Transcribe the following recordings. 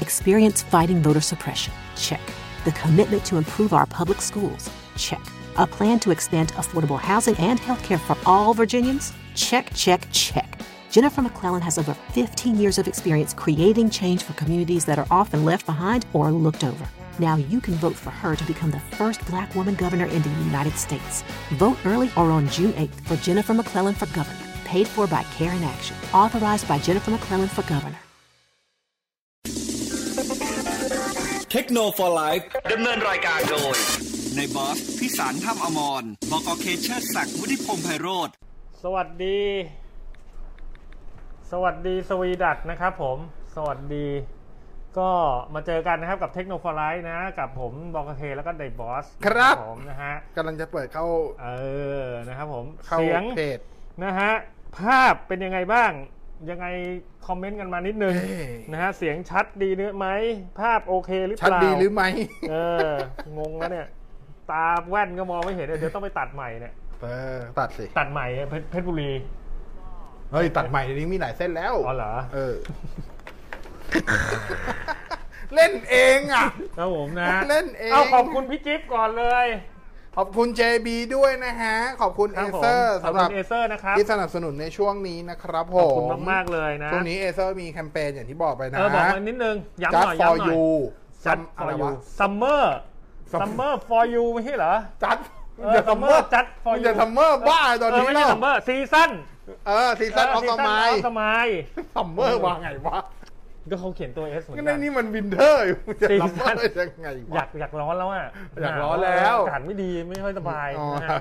Experience fighting voter suppression? Check. The commitment to improve our public schools? Check. A plan to expand affordable housing and healthcare for all Virginians? Check, check, check. Jennifer McClellan has over 15 years of experience creating change for communities that are often left behind or looked over. Now you can vote for her to become the first black woman governor in the United States. Vote early or on June 8th for Jennifer McClellan for governor. Paid for by Care in Action. Authorized by Jennifer McClellan for governor. เทคโนโลยีไลฟ์ดำเนินรายการโดย ในบอสพิสารถ้ำอมรบกเคเชอร์ศักดิ์วุฒิพงษ์ไพโรธสวัสดี สวัสดีสวีดัตนะครับผม สวัสดี ก็มาเจอกันนะครับกับเทคโนโลยีนะ กับผมบอกเคแล้วก็ไดบอสครับ ผมนะฮะกำลังจะเปิดเข้าเออนะครับผมเข้าเสียงเพจนะฮะภาพเป็นยังไงบ้าง ยังไงคอมเมนต์กันมานิดนึงเอ้ยนะฮะเสียงชัดดีเนื้อไหมภาพโอเคหรือเปชัดล่าดีหรือไม่เอองงแล้วเนี่ย ตาแว่นก็มองไม่เห็นเดี๋ยวต้องไปตัดใหม่เนี่ยเออตัดสิตัดใหม่เพชรเพชรบุรีเฮ้ยตัดใหม่เดี๋ยวนี้มีหลายเส้นแล้วอ๋อเหรอเออ เล่นเองอะครับผมนะเล่นเองเอาขอบคุณพี่จิ๊บก่อนเลย ขอบคุณ JB ด้วยนะฮะ ขอบคุณครัเอบผมเซอร์ขอบสำหคุรับณเอเซอร์นะครับที่สนับสนุนในช่วงนี้นะครับผขอบมคุณมาก ๆ เลยนะ ช่วงนี้เอเซอร์มีแคมเปญอย่างที่บอกไปนะ เออ บอกมานิดนึง ย้ำห Just น่อย for ย้ำหน่อย you จัดอะไร for you วะ summer Sum- summer for you ไม่ใช่เหรอ จัดเออ summer จัด for มัน you จะซัมเมอร์บ้าตอนนี้เไม่แล้ใช่ว summer season เออซีซั่นออฟสมัยสมัยซัมเมอร์ว่าไงวะ ก็เขาเขียนตัว S เหมือนก็กัในนนี่มันวินเทอร์อยู่จะซีซัมเมซั่อนร์ยังไงอยาวะกอยากร้อนแล้วอะอยากร้อนแล้ว อากาศไม่ดีไม่ค่อยสบายอ๋อนะฮะ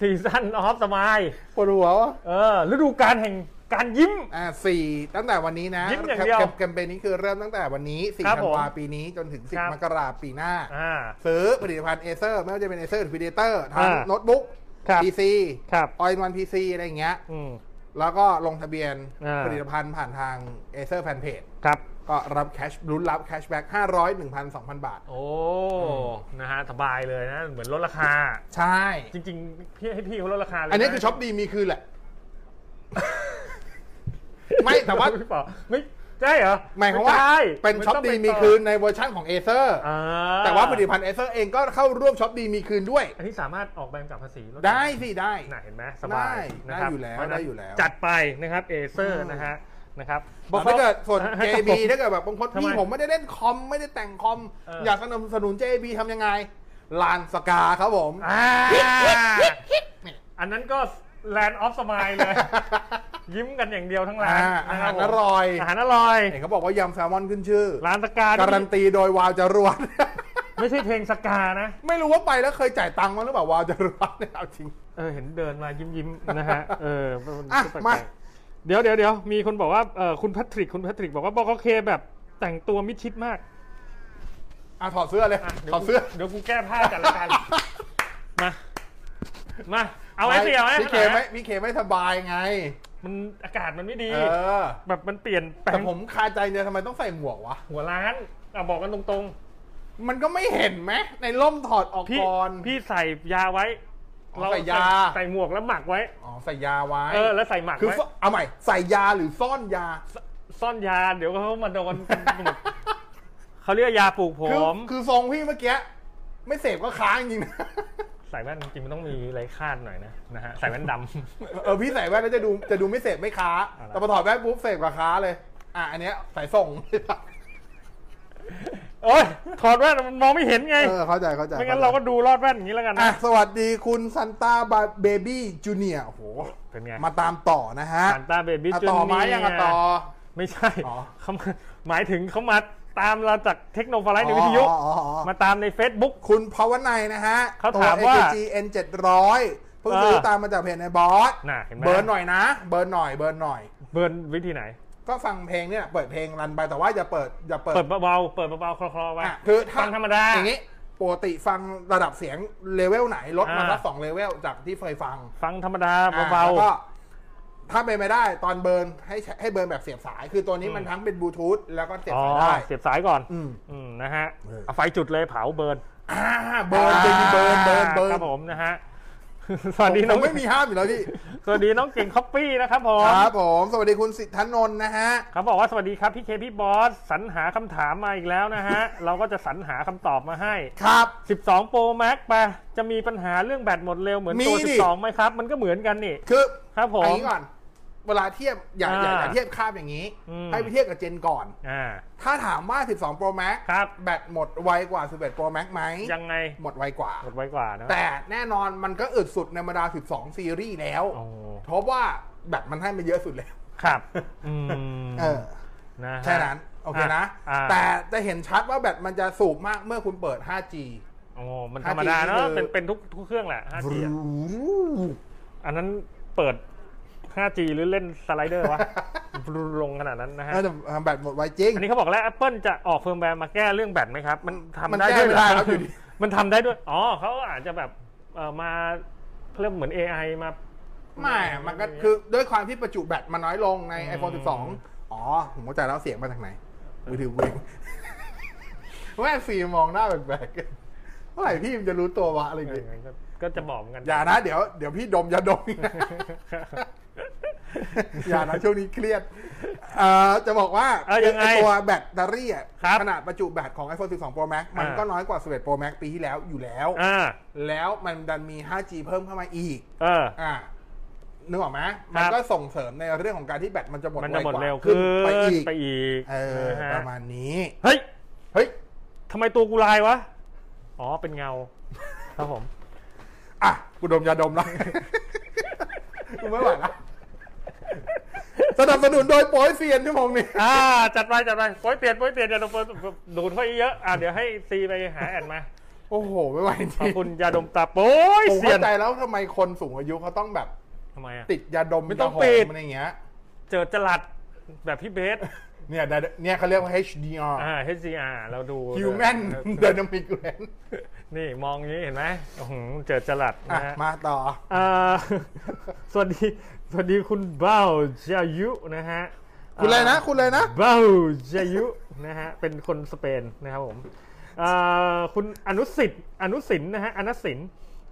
ซีซั่นออฟสมัยปวดหัววะเออฤดูกาลแห่งการยิ้ม อ่าสี่ตั้งแต่วันนี้นะยิ้มอย่างเดียวแคมแคมเปญนี้คือเริ่มตั้งแต่วันนี้ครับผม 4 ธันวาปีนี้จนถึงครับ10มกราปีหน้า อ่า ซื้อผลิตภัณฑ์ Acer ไม่ว่าจะเป็น Acer หรือ Predator ทั้งอ่าโน้ตบุ๊กครับ PC ครับ all in one PC อะไรอย่างเงี้ย อืม แล้วก็ลงทะเบียนอ่า ผลิตภัณฑ์ผ่านทาง Acer แฟนเพจ ครับ ก็รับ cash ลุ้นรับ cashback 500 1,000 2,000บาท โอ้ นะฮะ สบายเลยนะ เหมือนลดราคา ใช่ จริงๆ พี่ให้พี่เขาลดราคาเลยอันนี้ะคือช็อปดีมีคืนแหละ ไม่แต่ว่าพี่บอกไม่ใช่เหรอหมายความว่าไใช่เป็นช็อปดีมีคืนในเวอร์ชั่นของ Acer อ่าแต่ว่าผลิตภัณฑ์ Acer เองก็เข้าร่วมช็อปดีมีคืนด้วย อันนี้สามารถออกใบกำกับภาษีได้สิได้น่ะเห็นไหมสบายได้นะครับได้อยู่แล้วเพราะฉะนั้นได้อยู่แล้ว จัดไปนะครับ Acer นะฮะ นะครับถ้าเกิดส่วนให้ JB ถ้าเกิดแบบบางคนทำไมพี่ผมไม่ได้เล่นคอมไม่ได้แต่งคอมเออออยากสนับสนุน JB ทำยังไงลานสกาครับผมอ่าอันนั้นก็ Land of Smile เลย ยิ้มกันอย่างเดียวทั้งร้านอ่าอาหารนะคบผมอร่อยอาหารอร่อยเห็นเขาบอกว่ายำแซลมอนขึ้นชื่อ ร้านสกาการันตีโดยวาวจรวดไม่ใช่เพลงสกานะ ไม่รู้ว่าไปแล้วเคยจ่ายตังค์มาหรือเปล่าวาวจรวดเนี่ยเอาจริงเออเห็นเดินมายิ้มยิ้มๆนะฮะเอออะแปลกๆมา เดี๋ยวเดี๋ยวเดี๋ยวมีคนบอกว่าเออคุณแพทริกคุณแพทริกบอกว่าบอกโอเคแบบแต่งตัวมิดชิดมากอะถอดเสื้อเลยอะเดี๋ยวถอดเสื้อกูเดี๋ยวกูแก้ผ้ากันแล้วกัน มา มา เอาไอ้เสี่ยวไหมพี่เคไม่พี่เคไม่สบายไง มันอากาศมันไม่ดี เออ แบบมันเปลี่ยนแปลแต่งผมคาใจเนี่ยทำไมต้องใส่หมวกวะ หัวร้านเอาบอกกันตรงมันก็ไม่เห็นไหมในร่มถอดออกๆ พี่ก่อน พี่ใส่ยาไว้ อ๋อใส่ยา ใส่หมวกแล้วหมักไว้ อ๋อใส่ยาไว้เออแล้วใส่หมักคือไว้ซ่อนเอาใหม่ใส่ยาหรือซ่อนยา ซ่อนยาเดี๋ยวเขามาโดน เขาเรียกยาปลูกผคือม คือทรงพี่เมื่อกี้ไม่เสพก็ค้างจริงๆนะ ใส่แว่นจริงๆมันต้องมีไรคาดหน่อยนะนะฮะใส่แว่นดำ เออพี่ใส่แว่นแล้วจะดูจะดูไม่เสพไม่ค้า อะไร แต่พอถอดแว่นปุ๊บเสพกับค้าเลย อะอันเนี้ยใส่ส่ง โอ้ยถอดแว่นมันมองไม่เห็นไงเออเข้าใจเข้าใจไม่งั้นเราก็ดูรอดแว่นอย่างนี้แล้วกันอะนะสวัสดีคุณซันต้าเบบี้จูเนียโอ้โห เป็นไงมาตามต่อนะฮะซานต้าเบบี้อะจูต่อเนีไม้ยังอะต่อ ไม่ใช่อ๋อ เขามาหมายถึงเขามาตามเราจากเทคโนโลยีในวิทยุ อ๋ออ๋ออ๋อมาตามใน Facebook คุณภาวนัยนะฮะเขาถามว่าตัว AKG N 700เพิ่งซื้อเออตามมาจากเพจในบอสน่ะเห็นไหม เบิร์นหน่อยนะ เบิร์นหน่อยเบิร์นหน่อย เบิร์นวิธีไหน ก็ฟังเพลงเนี่ยเปิดเพลงรันไปแต่ว่าอย่าเปิดอย่าเปิดเปิดเบาๆเปิดเบาๆคลอๆไว้อะคือถ้ฟังธรรมดาอย่างนี้ปกติฟังระดับเสียงเลเวลไหนลดมาอ่าสักสองเลเวลจากที่เคยฟัง ฟังธรรมดาอะเบาแล้วก็ถ้าเป็นไม่ได้ตอน burn ให้ใช้ให้ burn แบบเสียบสาย คือตัวนี้อืมมันทั้งเป็นบลูทูธแล้วก็เสียๆบสายได้อ๋อเสียบสายก่อน อืมอืมนะฮะเออเอาไฟจุดเลยเผา burn อ่า burn เป็น burn burn burn ครับผมนะฮะ สวัสดีน้องผมไม่มีห้ามอยู่แล้วพี่สวัสดีน้องเก่งคอปปี้นะครับผมครับผม สวัสดีคุณสิทธนนท์นะฮะ เขาบอกว่าสวัสดีครับพี่เคพี่บอสสรรหาคำถามมาอีกแล้วนะฮะ เราก็จะสรรหาคำตอบมาให้ ครับ 12 Pro Max ไปจะมีปัญหาเรื่องแบตหมดเร็วเหมือนตัว มีดิ 12ไหมครับ มันก็เหมือนกันนี่ คือครับผม เอันนี้ก่อน เวลาเทียบอย่าอย่าอ่าอย่าเทียบค่าบอย่างนี้ อืม ให้ไปเทียบกับเจนก่อน อ่า ถ้าถามว่า 12 Pro Max ครับ แบตหมดไวกว่า 11 Pro Max ไหมยังไงหมดไวกว่าหมดไว้กว่านะแต่แน่นอนมันก็อึดสุดในบรรดา 12 ซีรีส์แล้วโอ้เพราะว่าแบตมันให้มาเยอะสุดแล้วครับอืมเออนะฮะ แค่นั้น โอเคนะ อ่า แต่จะเห็นชัดว่าแบตมันจะสูบมากเมื่อคุณเปิด 5G โอ้มันธรรมดาเนอะ 5G เป็นเป็นทุกทุกเครื่องแหละ 5G อะอันนั้นเปิด 5G หรือเล่นสไลเดอร์วะ ลงขนาดนั้นนะฮะ น่าจะแบตหมดไวจริง อันนี้เขาบอกแล้ว Apple จะออกเฟิร์มแวร์มาแก้เรื่องแบตไหมครับ มันทำมันได้แก้ด้วยไม่เหรได้อครับอยู่ดี มันทำได้ด้วย อ๋อเขาอาจจะแบบเอ่อมาเริ่มเหมือน AI มา ไม่อะมันก็คือด้วยความที่ประจุแบตมันน้อยลงใน iPhone 12 อ๋อ ผมเข้าใจแล้วเสียงมาจากไหน มือถือเวงแม่ฟีมองหน้าแปลกๆเมื่อไหร่พี่มันจะรู้ตัววะอะไรอย่างเงี้ยก็ก็จะบอกเหมือนกัน อย่านะ เดี๋ยวเดี๋ยวพี่ดมยาดมอีกนะ อย่านะช่วงนี้เครียดเอ่อจะบอกว่าเอ้ยยังไงอ้ตัวแบตเตอรี่อะครับ ขนาดประจุแบตของ iPhone 12 Pro Max มันอ่าก็น้อยกว่า 11 Pro Max ปีที่แล้วอยู่แล้ว อ่าแล้วมันดันมี 5G เพิ่มเข้ามาอีก เออ อ่านึกออกไหมมันก็ส่งเสริมในเรื่องของการที่แบตมันจะหมดมันไวจะหมดกว่าเร็วขึ้ขึ้นนไปอีก ไปอีกเออนฮประมาณนี้ เฮ้ยเฮ้ย ทำไมตัวกูลายวะ อ๋อเป็นเงา ครับผม อะ กูดมยาดมแล้ว กูไม่ไหวแล้วสนับสนุนโดยโป้ยเซียนชั่วโมงนี้ อ่าจัดไปจัดไปโป้ยเปลี่ยนโป้ยเปลี่ยนอย่าดมดูดเข้าเยอะอ่าเดี๋ยวให้ซีไปหาแอนมา โอ้โห ไม่ไหวจขอบริงคุณยาดมตาโป้ยผมเสียเข้านใจแล้วทำไมคนสูงอายุเขาต้องแบบ ทำไมอะ ติดยาดมไม่ต้องยาหอปิด อะไรอย่างเงี้ย เจอจลัดแบบพี่เบส เนี่ยไดเนี่ยเขาเรียกว่า HDR อ่า HCR เราดู Human Dynamic Range นี่มองอย่างนี้เห็นไหมอื้อหือเจอจลัดอะนะฮะมาต่ออ่าสวัสดีสวัสดีคุณเบ้าจายุนะฮะคุณอะไรนะ คุณอะไรนะเบ้าจายุนะฮะเป็นคนสเปนนะครับผมอ่าคุณอนุสิทธิ์อนุสินนะฮะอนุสิน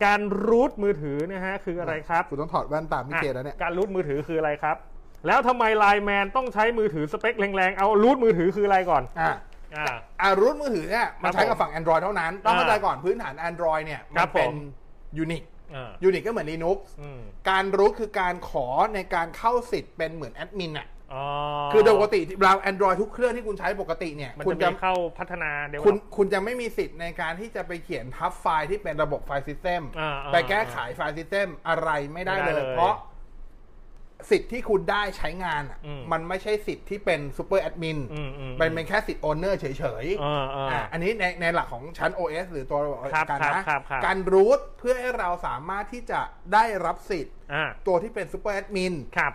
การรูทมือถือนะฮะคืออะไรครับ คุณต้องถอดแว่นตามพี่เคแล้วเนี่ยอะการรูทมือถือคืออะไรครับ แล้วทำไมไลน์แมนต้องใช้มือถือสเปคแรงๆ เอารูทมือถือคืออะไรก่อน อะอ่าอารุ่นมือถือเนี่ยมันครับใช้กับฝั่ง Android เท่านั้น ต้องอ่าเข้าใจก่อนพื้นฐาน Android เนี่ยครัมันบเป็นผม Unix อ่า Unix ก็เหมือน Linux อืมการ root คือการขอในการเข้าสิทธิ์เป็นเหมือนแอดมินอะอ๋อคือโดยปกติเรา Android ทุกเครื่องที่คุณใช้ปกติเนี่ยมันคุณจะจะมีเข้าพัฒนาเดี๋ยว คุณคุณจะไม่มีสิทธิ์ในการที่จะไปเขียนทับไฟล์ที่เป็นระบบ file system อ่าอ่าไปแก้ไข file system อะไรไม่ได้ไม่ได้เลยเลยเพราะ สิทธิ์ที่คุณได้ใช้งานอะอืมมันไม่ใช่สิทธิ์ที่เป็น super admin อืมอืมมันเป็นแค่สิทธิ์ owner เฉยๆอ่าอ่าอะอันนี้ในในหลักของชั้น OS หรือตัวระบบครับการครับนะครับครับการ root เพื่อให้เราสามารถที่จะได้รับสิทธิ์อ่าตัวที่เป็นซูเปอร์แอดมินครับ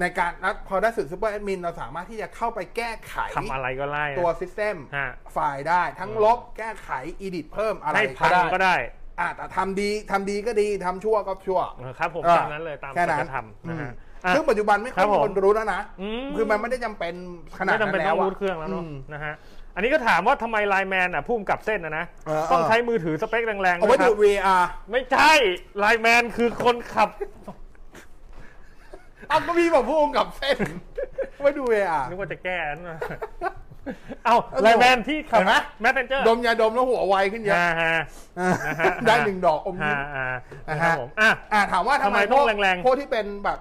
ในการแล้วพอได้สิทธิ์ซูเปอร์แอดมินเราสามารถที่จะเข้าไปแก้ไขทำอะไรก็ไล่อะตัวซิสเต็มฮะไฟล์ได้ทั้งลบแก้ไขอีดิทเพิ่มอะไรให้พัก็งได้ก็ได้อะแต่ทำดีทำดีก็ดีทำชั่วก็ชั่วเออครับผมอะตามนั้นเลยตามแค่นั้นสัจธรรมนะฮะ อืมอะซึ่งปัจจุบันไม่ค่อยครับมีผมคนรู้แล้วนะอืมคือมันไม่ได้จำเป็นขนาดไม่จำนั้เป็นนต้แล้อวงอะรูทเครื่องแล้วเนาะมนะฮะอันนี้ก็ถามว่าทำไมไลน์แมนอะพุ่มกับเส้นนะนะเออต้องเออใช้มือถือสเปคแรงๆเอาไว้ด้วยคดูรับ VR ไม่ใช่ไลน์แมนคือคนขับเอาก็พี่บอกพูดกับเส้นไว้ดู VR นึกว่าจะแก้นั่นนะเอาไลน์แมนที่ขับเห็นไหมแมสเซนเจอร์ดมยาดมแล้วหัวไวขึ้นเยอะฮะฮะอ่านะฮะได้หนึ่งดอกอมยิ้ฮะมอ่านะครัฮะบผมอะอ่าถามว่าทำไมทำไมต้องพวกแรงๆพวกที่เป็นแบบ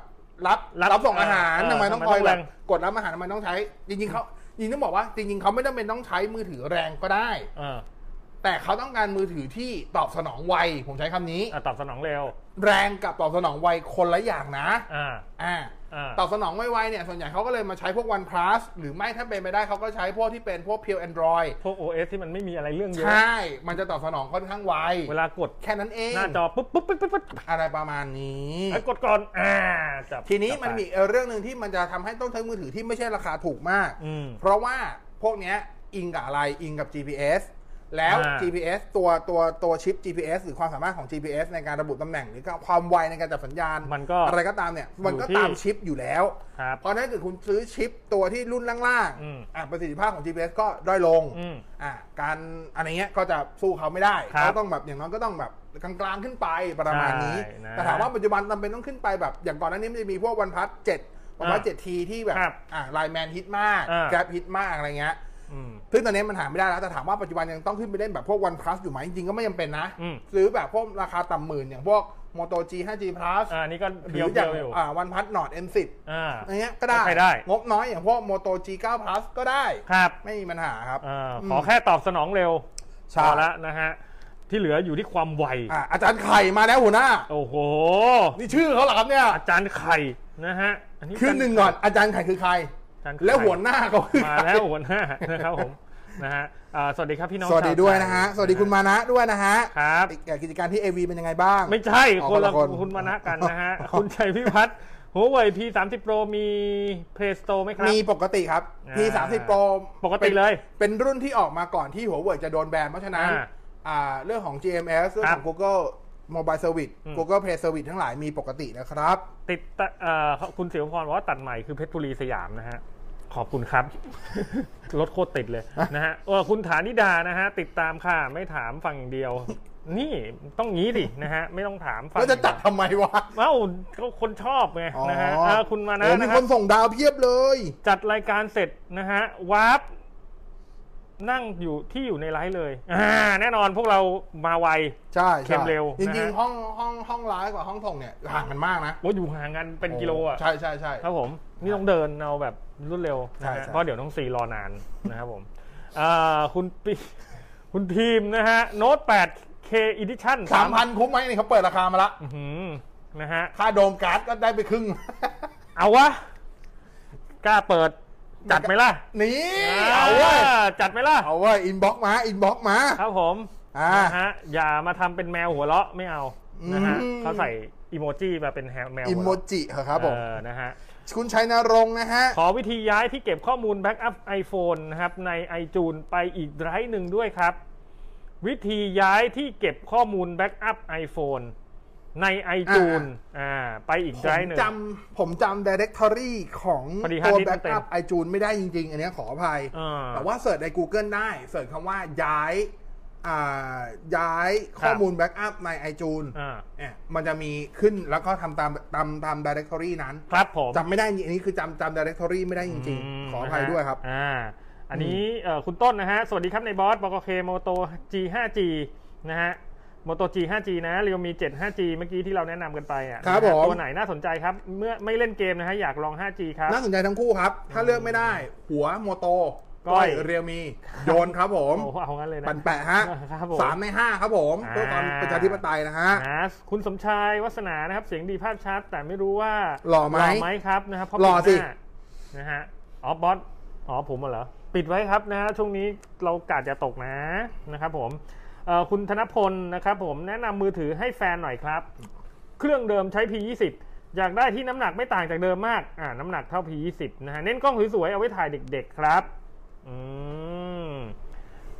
รับรับรับส่งอาหารเออทำไมต้องทำไมคอยต้องแบแรบง กดรับอาหารทำไมต้องใช้ จริงๆเขาจริงๆต้องบอกว่าจริงๆเขาไม่จำเป็นต้องใช้มือถือแรงก็ได้เออแต่เขาต้องการมือถือที่ตอบสนองไวผมใช้คำนี้ อะตอบสนองเร็วแรงกับตอบสนองไวคนละอย่างนะ อ่า อ่าอ่า ตอบสนองไวๆเนี่ยส่วนใหญ่เขาก็เลยมาใช้พวก OnePlus หรือไม่ถ้าเป็นไปได้เขาก็ใช้พวกที่เป็นพวก Pure Android พวก OS ที่มันไม่มีอะไรเรื่องเยอะใช่ มันจะตอบสนองค่อนข้างไว เวลากดแค่นั้นเอง หน้าจอปุ๊บปุ๊บปุ๊บปุ๊บปุ๊บอะไรประมาณนี้ไอ้กดก่อนอ่าจับทีนี้จับมันไปมีเอ่อเรื่องหนึ่งที่มันจะทำให้ต้องใช้มือถือที่ไม่ใช่ราคาถูกมากอืมเพราะว่าพวกเนี้ยอิงกับอะไรอิงกับ GPS แล้วอ่า GPS ตัวตัวตัวชิป GPS หรือความสามารถของ GPS ในการระบุตำแหน่งหรือความไวในการจับสัญญาณมันก็อะไรก็ตามเนี่ย มันก็อยู่ที่ตามชิปอยู่แล้วครับเพราะฉะนั้นถ้าเกิดคุณซื้อชิปตัวที่รุ่นล่างอืมๆอะประสิทธิภาพของ GPS ก็ด้อยลงอืมอะการอะไรเงี้ยก็จะสู้เขาไม่ได้ครับเขาต้องแบบอย่างน้อยก็ต้องแบบกลางๆขึ้นไปประมาณนี้ใช่นะแต่ถามว่าปัจจุบันจำเป็นต้องขึ้นไปแบบอย่างก่อนหน้านี้มันจะมีพวกวันพัทเจ็ดวันพัทอ่าเจ็ดทีที่แบบครับอะไลแมนฮิตมากอ่าแกร็บฮิตมากอะไรเงี้ยอืม ซึ่งตอนนี้มันหาไม่ได้แล้วแต่ถามว่าปัจจุบันยังต้องขึ้นไปเล่นแบบพวก One Plus อยู่ไหมจริงๆก็ไม่จำเป็นนะอืมซื้อแบบพวกราคาต่ำหมื่นอย่างพวก Moto G 5G Plus อ่านี่ก็หเดีรืยวออเดีย่ายงวอยู่อ่า One Plus Nord M10 อ่าอะไรเงี้ยก็ได้ใช้ได้ งบน้อยอย่างพวก Moto G 9 Plus ก็ได้ครับไม่มีปัญหาครับอ่าอืมขอแค่ตอบสนองเร็วใช่พอละนะฮะที่เหลืออยู่ที่ความไวอะอาจารย์ไข่มาแล้วหัวหน้า โอ้โห นี่ชื่อเขาเหรอครับเนี่ย อาจารย์ไข่นะฮะ อันนี้คือหนึ่งก่อน อาจารย์ไข่คือใครอาจารย์ไข่ แล้วหัวหน้าเขาคือมาใครแล้วหัวหน้านะครับผมนะฮะอ่าสวัสดีครับพี่น้องสวัสดีชาด้วยไทนะฮะสวัสดีคุณมานะด้วยนะฮะครับอีกอะกิจการที่ AV เป็นยังไงบ้าง ไม่ใช่อ๋อคนละคนละคนคุณมานะกันนะฮะคุณชัยพิพัฒน์หัวเว่ย P30 Pro มี Play Store ไหมครับ มีปกติครับอ่า P30 Pro ปกติเลยเป็นเป็นรุ่นที่ออกมาก่อนที่หัวเว่ยจะโดนแบนเพราะฉะนั้นอ่าอ่าเรื่องของ GMS เรื่องครัขบอง Google Mobile Service อืม Google Play Service ทั้งหลายมีปกตินะครับ ติดตะเอ่อคุณเสียวพรบอกว่าตัดใหม่คือเพชรบุรีสยามนะฮะ ขอบคุณครับ รถโคตรติดเลยนะฮะเออคุณฐานิดานะฮะติดตามค่ะไม่ถามฟังอย่างเดียว นี่ต้องงี้ดินะฮะไม่ต้องถามฟังแล้วจะจัดทำไมวะเอ้าก็คนชอบไงอ๋อนะฮะเออคุณมานะโอ้มีนะคครับนส่งดาวเพียบเลย จัดรายการเสร็จนะฮะวาร์ปนั่งอยู่ที่อยู่ในไลฟ์เลยอ่าแน่นอนพวกเรามาไวใช่เข้มเร็วจนะริงฮะๆห้องห้องห้องไลฟ์กับห้องส่งเนี่ยห่างกันมากนะว่าอยู่ห่างกันเป็นกิโลอะใช่ใช่ใช่ครับผม นี่ต้องเดินเอาแบบรวดเร็วนะใช่ฮะใช่ เพราะเดี๋ยวต้องซีรอนานนะครับผมอ่าคุณปีคุณทีมนะฮะโน้ต 8K Edition สามพันคุ้มไหมนี่เขาเปิดราคามาละ อื้อหือนะฮะ ค่า Dome Glass ก็ได้ไปครึ่ง เอาวะ กล้าเปิด จัดไหมล่ะนี่เอาเว้ยจัดไหมล่ะ เอาเว้ย inbox มา inbox มา ครับผมอ่านะฮะอย่ามาทำเป็นแมวหัวเราะไม่เอานะฮะอืม เขาใส่อีโมจิมาเป็นแมวหัวโมเราะ อีโมจิเหรอครับผม เออนะฮะ คุณชัยนรงค์นะฮะ ขอวิธีย้ายที่เก็บข้อมูลแบ็กอัพ iPhone นะครับใน iTunes ไปอีก drive หนึ่งด้วยครับ วิธีย้ายที่เก็บข้อมูล backup iPhone ใน iTunes อ่าไปอีก drive หนึ่งผมจำผมจำ directory ของพอดีตัว hard disk แบ็มักนเต็มอัพไอจูนไม่ได้จริง ๆ อันเนี้ยขออภัยอ่าแต่ว่า search ใน Google ได้ search คำว่าย้ายอ่า ย้ายครับข้อมูล backup ใน iTunes อ่าเนี่ยมันจะมีขึ้นแล้วก็ทำตามตามตาม directory นั้น ครับผมจำไม่ได้จริงๆอันนี้คือจำจำ directory ไม่ได้จริงๆขออภัยด้วยครับ อ่า อันนี้เอ่อคุณต้นนะฮะ สวัสดีครับในบอสบกเค Moto G 5G นะฮะโมโต G 5G นะเรียวมี 7 5G เมื่อกี้ที่เราแนะนำกันไปอะครับนะฮะผมตัวไหนน่าสนใจครับ เมื่อไม่เล่นเกมนะฮะ อยากลอง 5G ครับ น่าสนใจทั้งคู่ครับ ถ้าเลือกไม่ได้ หัวโมโต ก้ก้ออยยเรียวมีโยนครับผมโอ้โหเอางั้นเลยนะปันแปะฮะครับผมสามในห้าครับผมอ่าเพื่อความประชาธิปไตยนะฮะนะคุณสมชายวัฒนานะครับ เสียงดีภาพชัด แต่ไม่รู้ว่าหล่อไหมไหมครับนะครับเพราะหล่อสิปิดหน้านะฮะอ๋อบอสอ๋อผมเหรอปิดไว้ครับนะฮะช่วงนี้เรากาดจะตกนะนะครับผมเอ่อคุณธนพลนะครับผมแนะนำมือถือให้แฟนหน่อยครับ เครื่องเดิมใช้ P20 อยากได้ที่น้ำหนักไม่ต่างจากเดิมมากอ่าน้ำหนักเท่า P20 นะฮะเน้นกล้องสวยๆเอาไว้ถ่ายเด็กๆครับ อืม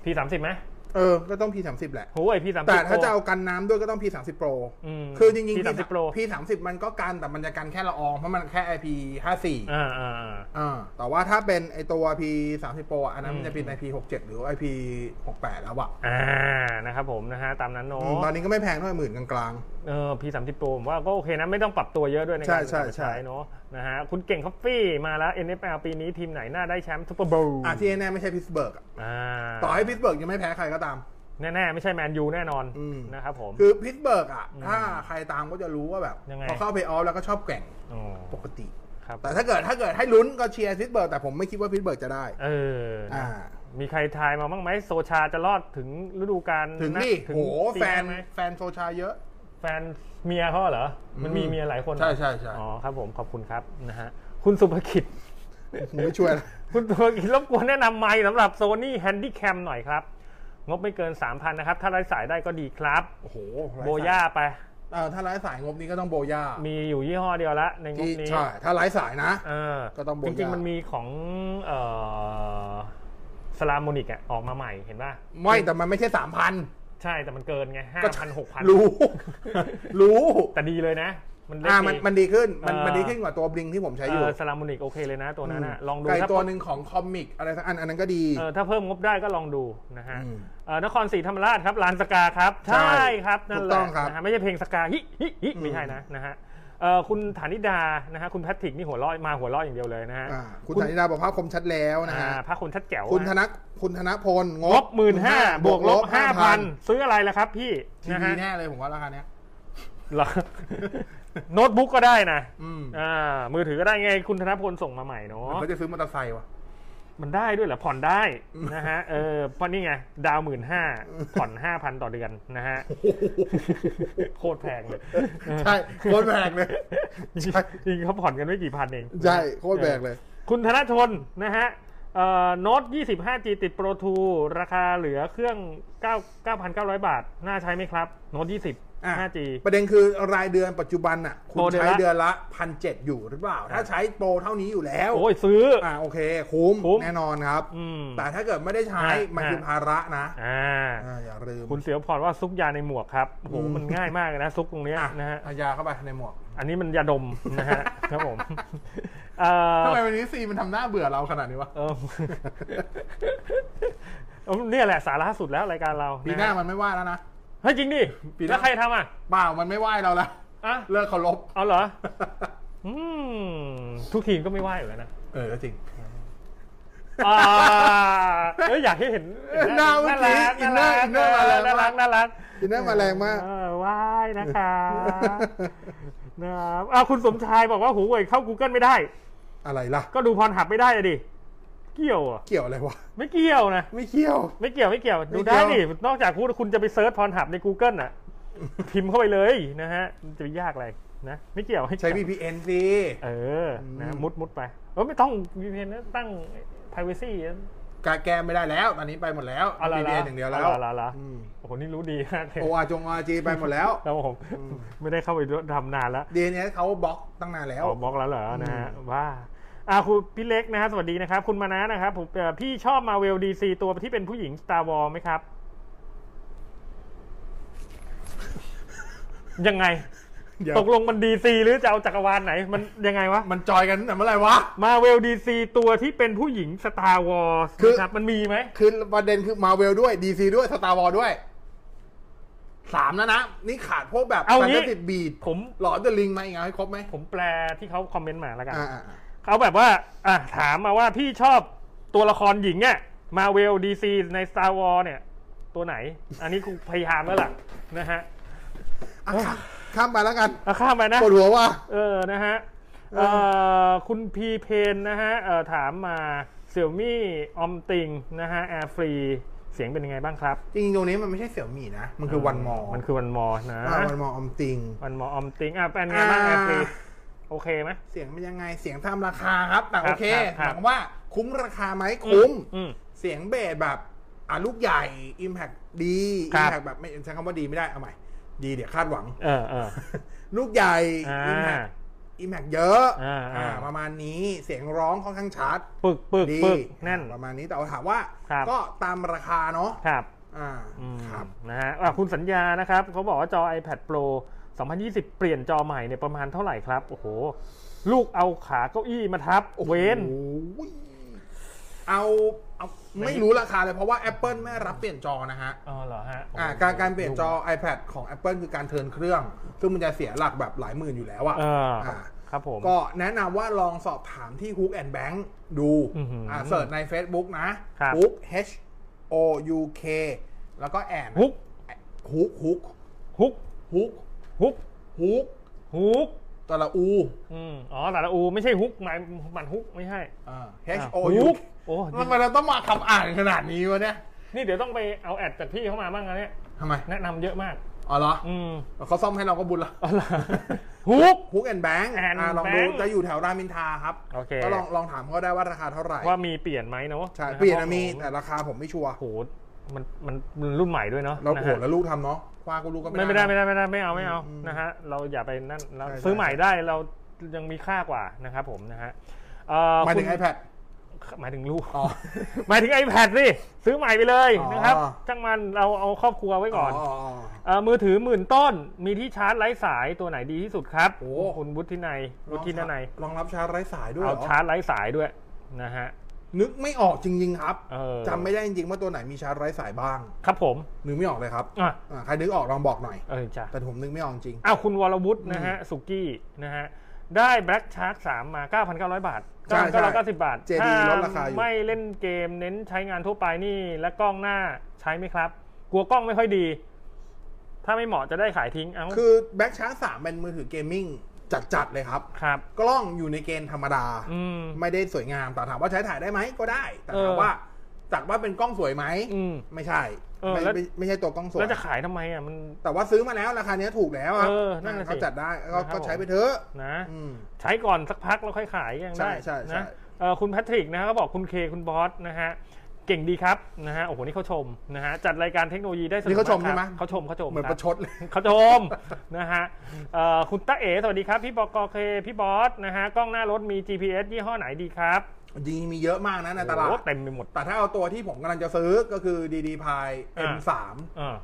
P30 ไหมเออ ก็ต้อง P30 แหละ โอ้ย P30 แต่ถ้า Pro จะเอากันน้ำด้วยก็ต้อง P30 Pro อืมคือจริงๆ P30 Pro P30 มันก็กันแต่มันจะกันแค่ละออง เพราะมันแค่ IP54 อ่าอ่าอ่าอ่าแต่ว่าถ้าเป็นไอตัว P30 Pro อะอันนั้นอืมมันจะเป็น IP67 หรือ IP68 แล้วอะอ่า นะครับผมนะฮะ ตามนั้นเนอะ อืมตอนนี้ก็ไม่แพงเท่าไหร่หมื่นกลางเออ P30 Pro ผมว่าก็โอเคนะ ไม่ต้องปรับตัวเยอะด้วยในใช่การใช่เอามาใช่ใช้เนอะ นะฮะคุณเก่งคอฟฟี่มาแล้ว NFL ปีนี้ทีมไหนน่าได้แชมป์ซูเปอร์โบวล์อะที่แน่ๆไม่ใช่พิสเบิร์กอ่าต่อให้พิสเบิร์กยังไม่แพ้ใครก็ตาม แน่ๆ ไม่ใช่แมนยูแน่นอนอืมนะครับผม คือพิสเบิร์กอะอืมถ้าใครตามก็จะรู้ว่าแบบยังไงพอเข้าเพลย์ออฟแล้วก็ชอบแกว่งอ๋อปกติครับแต่ถ้าเกิดถ้าเกิดให้ลุ้นก็เชียร์พิสเบิร์กแต่ผมไม่คิดว่าพิสเบิร์กจะได้ เอออ่ามีใครทายมาบ้างไหมโซชาจะรอดถึงฤดูกาลถึงนะนี่ถึงโหปีแฟนไหมแฟนโซชาเยอะ แฟนเมียเขาเหรอ มันมีอืมเมียหลายคนเหรอใช่ใช่ใช่อ๋อครับผมขอบคุณครับนะฮะคุณสุภกิจผมไม่ช่วยนะคุณตัวกินรบกวนแนะนำไมค์สำหรับ Sony Handycam หน่อยครับ งบไม่เกิน 3,000 นะครับ ถ้าไร้สายได้ก็ดีครับ โอ้โห Boya ไปเออถ้าไร้สายงบนี้ก็ต้อง Boya มีอยู่ยี่ห้อเดียวละในงบที่นี้ ใช่ ถ้าไร้สายนะเออก็ต้อง Boya จริงๆ มันมีของเอ่อ Saramonic อะออกมาใหม่เห็นป่ะ ไม่แต่มันไม่ใช่สามพัน ใช่แต่มันเกินไงห้าก็พันหกพันรู้ รู้แต่ดีเลยนะ มันเล็กอ่ามันดีมันดีขึ้นมันเออมันดีขึ้นกว่าตัว Blink ที่ผมใช้อยู่เออ Saramonic โอเคเลยนะตัวนั้นอะลองดูไก่ถ้าตัวหนึ่งของ Comica อะไรสักอันอันนั้นก็ดีเออถ้าเพิ่มงบได้ก็ลองดูนะฮะอืมเอ่อนครศรีธรรมราชครับลานสกาครับ ใช่ใช่ครับนั่นถูแหกต้ละองครับนะฮะไม่ใช่เพลงสกาฮิฮิฮิอืมไม่ใช่นะนะฮะเอ่อ คุณฐานิดานะฮะคุณแพทริกนี่หัวเร้อยมาหัวเร้อยอย่างเดียวเลยนะฮะอ่าคุณธนิดาบอกภาพคมชัดแล้วนะอ่าฮะพระคุณชัดแจ๋วคุณธฮะนคุณธนพลงงบหมื่นห้าบวกลบห้าพัน5,000ซื้ออะไรล่ะครับพี่ทีนะวีฮะแน่เลยผมว่าราคาเนี้ยเหรอโน้ตบุ๊กก็ได้นะอืมอ่ามือถือก็ได้ไงคุณธนพลส่งมาใหม่เนาะเขาจะซื้อมอเตอร์ไซค์วะ มันได้ด้วยเหรอผ่อนได้นะฮะเออเพราะนี่ไงดาวหมื่นห้าผ่อนห้าพันต่อเดือนนะฮะโคตรแพงเลยใช่โคตรแพงเลยใช่จริงๆเขาผ่อนกันไม่กี่พันเองใช่โคตรแพงเลย คุณธนชนนะฮะเอ่อโน้ต 25G ติด Pro 2ราคาเหลือเครื่อง9 9,900 บาท น่าใช้ไหมครับ โน้ต 20อะ 5G ประเด็นคือรายเดือนปัจจุบันอะคุณโปรเดือนใช้ละเดือนละพันเจ็ดอยู่หรือเปล่า ถ้าใช้โปรเท่านี้อยู่แล้ว โอ้ยซื้ออ่าโอเค คุ้มคุ้มแน่นอนครับอืมแต่ถ้าเกิดไม่ได้ใช้อะมันคืออะภาระนะอ่าอ่าอย่าลืมคุณเสียวพรว่าซุกยาในหมวกครับโอ้โหอืมมันง่ายมากเลยนะ ซุกตรงเนี้ยอะนะฮะเอายาเข้าไปในหมวก อันนี้มันยาดมนะฮะครับผมเอ่อทำไมวันนี้ซีมันทำหน้าเบื่อเราขนาดนี้วะเออเอาเนี่ยแหละสาระสุดแล้วรายการเราปีหน้าะฮะมันไม่ไหวแล้วนะ เฮ้ยจริงดิปีหน้า แล้วใครทำอะเปล่ามันไม่ไหวเราแล้วอะเลิกเคารพเอาเหรอ อืมทุกทีมก็ไม่ไหวอยู่แล้วนะเออก็จริง อ่าเอ้ยอยากให้เห็นหน้าเมื่อกี้รัก inner inner มาแรงน่ารัมากน่ารัก inner มาแรงมาก เออไหว้นะคะนะครับอ้าวคุณสมชายบอกว่าหูเว่ยเข้า Google ไม่ได้ อะไรล่ะ ก็ดู Pornhub ไม่ได้อะดิ เกี่ยวอะเกี่ยวอะไรวะ ไม่เกี่ยวนะ ไม่เกี่ยว ไม่เกี่ยวไม่เกี่ยวไม่ดูเกี่ยว ดูได้ดิ นอกจากคุณคุณจะไป search Pornhub ใน Google น่ะ พิมพ์เข้าไปเลยนะฮะมันจะไปยากอะไรนะ ไม่เกี่ยวไม่ใช้เกี่ยว VPN สิ เออ นะอืมมุดมุดไปเออไม่ต้อง VPN นะตั้ง privacy กาแกมไม่ได้แล้ว ตอนนี้ไปหมดแล้วเอาละ VPN อย่างเดียวแล้วเอาละเอาละอืมโอ้โห นี่รู้ดีมากเลยโออาจงอาจีไปหมดแล้วแล้วผมไม่ได้เข้าไปทำนานแล้ว DNS เขาบล็อกตั้งนานแล้วออกบล็อกแล้วเหรอนะฮะว่า อ่าคุณพี่เล็กนะฮะสวัสดีนะครับ คุณมานะนะครับผมเอ่อพี่ชอบมาเวลดีซีตัวที่เป็นผู้หญิง Star Wars ไหมครับ ยังไง เดี๋ยว ตกลงมันดีซีหรือจะเอาจักรวาลไหน มันยังไงวะ มันจอยกันตั้งแต่เมื่อไหร่วะ มาเวลดีซีตัวที่เป็นผู้หญิง Star Wars คือ นะครับ มันมีไหม คือประเด็นคือมาเวลด้วย DC ด้วย Star Wars ด้วยสามแล้วนะ นี่ขาดพวกแบบเอาแฟนงี้ตาซีบีดผม หลอดเดอะลิงมาอีกเอาให้ครบไหมผมแปลที่เขาคอมเมนต์มาแล้วกัน อ่าอ่า เขาแบบว่าอะถามมาว่าพี่ชอบตัวละครหญิงเนี่ยมาเวลดีซีใน Star Wars เนี่ย ตัวไหน อันนี้กูพยายามแล้วล่ะนะฮะอะข้ามข้ามไปแล้วกันเอาข้ามไปนะ ปวดหัวว่ะ เออ นะฮะเอเอ่ออคุณพีเพนนะฮะเอ่อถามมาเสี่ยวมี่ออมติงนะฮะแอร์ฟรีเสียงเป็นยังไงบ้างครับจริงๆตรงนี้มันไม่ใช่เสี่ยวมี่นะ มันคือวันมอมันคือวันมอนะวันมออมติง วันมอออมติงอะเป็นไงบ้างแออ่าร์ฟรี โอเคไหมเสียงเป็นยังไงเสียงตามราคาครับแต่ครัโอบเคครับหครับมายความว่าคุ้มราคาไหมคุ้มอืมเสียงเบสแบบอะลูกใหญ่ Impact ดีครั Impact บแบบไม่ใช้คำว่าดีไม่ได้เอาใหม่ ดีเดี๋ยวคาดหวังเออเออลูกใหญ่อ่า Impact Impact เยอะอ่าอ่าประมาณนี้เสียงร้องค่อนข้างชัด ปึกปึกดีปึกแน่นประมาณนี้แต่ว่าถามว่าครับก็ตามราคาเนาะครับอ่าอืมครับนะฮะอะคุณสัญญานะครับเขาบอกว่าจอ iPad Pro 2020 เปลี่ยนจอใหม่เนี่ยประมาณเท่าไหร่ครับ โอ้โห ลูกเอาขาเก้าอี้มาทับเว้นโอ้ยเอาเอาไม่รู้ราคาเลยเพราะว่า Apple ไม่รับเปลี่ยนจอนะฮะ อ๋อเหรอฮะอ่าการการเปลี่ยนจอ iPad ของ Apple คือการเทิร์นเครื่อง ซึ่งมันจะเสียหลักแบบหลายหมื่นอยู่แล้วอะเอออ่าครับผม ก็แนะนำว่าลองสอบถามที่ Hook and Bank ดูอื้อหืออ่อ่าเสิร์ชใน Facebook นะครับ Hook H O U K แล้วก็แอนฮุกฮุกฮุกฮุกฮุก ฮุกฮุกฮุกตะละอูอืมอ๋อแต่ละอูไม่ใช่ฮุกหมายมันฮุกไม่ใช่อ่าอะ H O ฮุ U กโอ้มันมันต้องมาคำอ่านขนาดนี้วะเนี่ยนี่เดี๋ยวต้องไปเอาแอดจากพี่เข้ามาบ้างนะเนี่ยทำไมแนะนำเยอะมากอ๋อเหรออืมเขาซ่อมให้เราก็บุญละอ๋อเหรอฮุกฮุกแอนแบงค์ and ลองดู Bank จะอยู่แถวรามอินทราครับโอเคก็ลองลองถามเขาได้ว่าราคาเท่าไหร่ว่ามีเปลี่ยนไหมเนาะใช่ะครับเปลี่ยนนะมีผมแต่ราคาผมไม่ชัวร์โห มันมันมันรุ่นใหม่ด้วยเนาะเรานะโหฮะแล้วลูกทำเนาะคว้ากูลูกก็ไม่ไม่ไม่ได้ได้ไม่ได้ไม่ได้ไม่เอาไม่เอาอืมนะฮะเราอย่าไปนั่นเราใช่ซื้อใช่ใหม่ได้เรายังมีค่ากว่านะครับผมนะฮะเอ่อหมายถึงคุณ iPad หมายถึงลูกอ๋อหมายถึง iPad สิซื้อใหม่ไปเลยอ๋อนะครับจังมันเราเอาครอบครัวไว้ก่อนอ๋อเอ่อมือถือหมื่นต้นมีที่ชาร์จไร้สายตัวไหนดีที่สุดครับโอ้คุณวุฒินัยวุฒินัยรองรับชาร์จไร้สายด้วยเอาเหรอชาร์จไร้สายด้วยนะฮะ นึกไม่ออกจริงๆครับเออจำไม่ได้จริงๆว่าตัวไหนมีชาร์จไร้สายบ้าง ครับผมนึกไม่ออกเลยครับอะอ่าใครนึกออกลองบอกหน่อย เออจ้ะแต่ผมนึกไม่ออกจริง อ้าวคุณวรวุฒินะฮะสุกี้นะฮะได้ Black Shark 3มา 9,900 บาทใช่ใช่9,990 บาท JD ถ้าลดราคาอยู่ ไม่เล่นเกมเน้นใช้งานทั่วไปนี่ และกล้องหน้าใช้ไหมครับ กลัวกล้องไม่ค่อยดี ถ้าไม่เหมาะจะได้ขายทิ้ง เอ้าคือ Black Shark สามเป็นมือถือ gaming จัดๆเลยครับ ครับ กล้องอยู่ในเกณฑ์ธรรมดา อืม ไม่ได้สวยงามแต่ถามว่าใช้ถ่ายได้ไหมก็ได้ แต่เออถามว่าจากว่าเป็นกล้องสวยไหมอืม ไม่ใช่เออไม่แล้ว ไม่ไม่ใช่ตัวกล้องสวยแล้วจะขายทำไมอะมัน แต่ว่าซื้อมาแล้วราคาเนี้ยถูกแล้วครับเออนั่นน่ะสิเขาจัดได้ก็นะครับ ก็ใช้ไปเถอะนะ อืม ใช้ก่อนสักพักแล้วค่อยขายยังได้ใช่ใช่ใช่ นะเอ่อคุณแพทริกนะฮะก็บอกคุณเคคุณบอสนะฮะ เก่งดีครับนะฮะโอ้โหนี่เขาชมนะฮะจัดรายการเทคโนโลยีได้สนุกนี่เขาชมกใช่ไหมครับเขาชมเขาชมเหมือนคปรับระชดเลย เขาชม นะฮะเอ่อคุณตาเอ๋สวัสดีครับ พี่บอกเค พี่บอสนะฮะกล้องหน้ารถมี GPS ยี่ห้อไหนดีครับจริงๆมีเยอะมากนะในตลาด โอ้โหเต็มไปหมด แต่ถ้าเอาตัวที่ผมกำลังจะซื้อก็คือ DDPAI อ่า M3 อ่า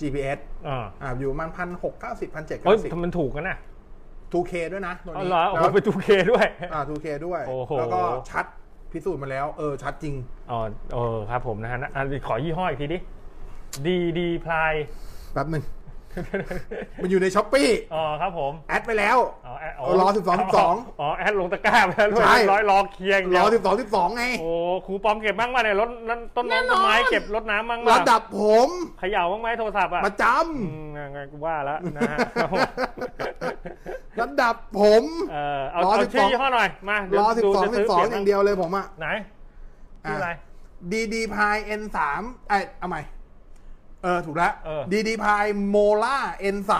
GPS อ่าอ่าอยู่ประมาณพันหกเก้าสิบพันเจ็ดเฮ้ยเก้าสิบทำไมมันถูกกันนะ 2K ด้วยนะตัวอ๋อนี้เหรอโอ้โหแล้วเป็น 2K ด้วย อ่า 2K ด้วย โอ้โห แล้วก็ชัด พิสูจน์มาแล้ว เออ ชัดจริง อ๋อเออครับผมนะฮะอะขอยี่ห้ออีกทีดิดีดีพลายแป๊บหนึ่ง มันอยู่ในช้อปปี้อ๋อครับผมแอดไปแล้วอ๋อแอดเออรอ12 12อ๋อแอดลงตะกร้าไปแล้วด้วยใช่เรียบร้อยรอเคลียร์อย่างรเดียอวสิบสองสิบสองไงโอ้ครูปอมเก็บบ้างมาเนี่ยรถนั้นต้นแน่น้ำนอนต้นไม้เก็บรถน้ำบ้างระมาดับผมเขย่าบ้างไหมโทรศัพท์อะประจอืมยังไงกูว่าแล้วนะฮะำระดับผมเออเอารอเอา12ชื่อยี่ห้อหน่อยมาเดี๋รยวอสิบดูสองจะสิซื้บสองปลี่นอย่างเดียวเลยผมอะไหนชื่ออะไร DD p i N3 ไอยเอาใหม่ เออถูกแล้วเออ DD p i Mola N3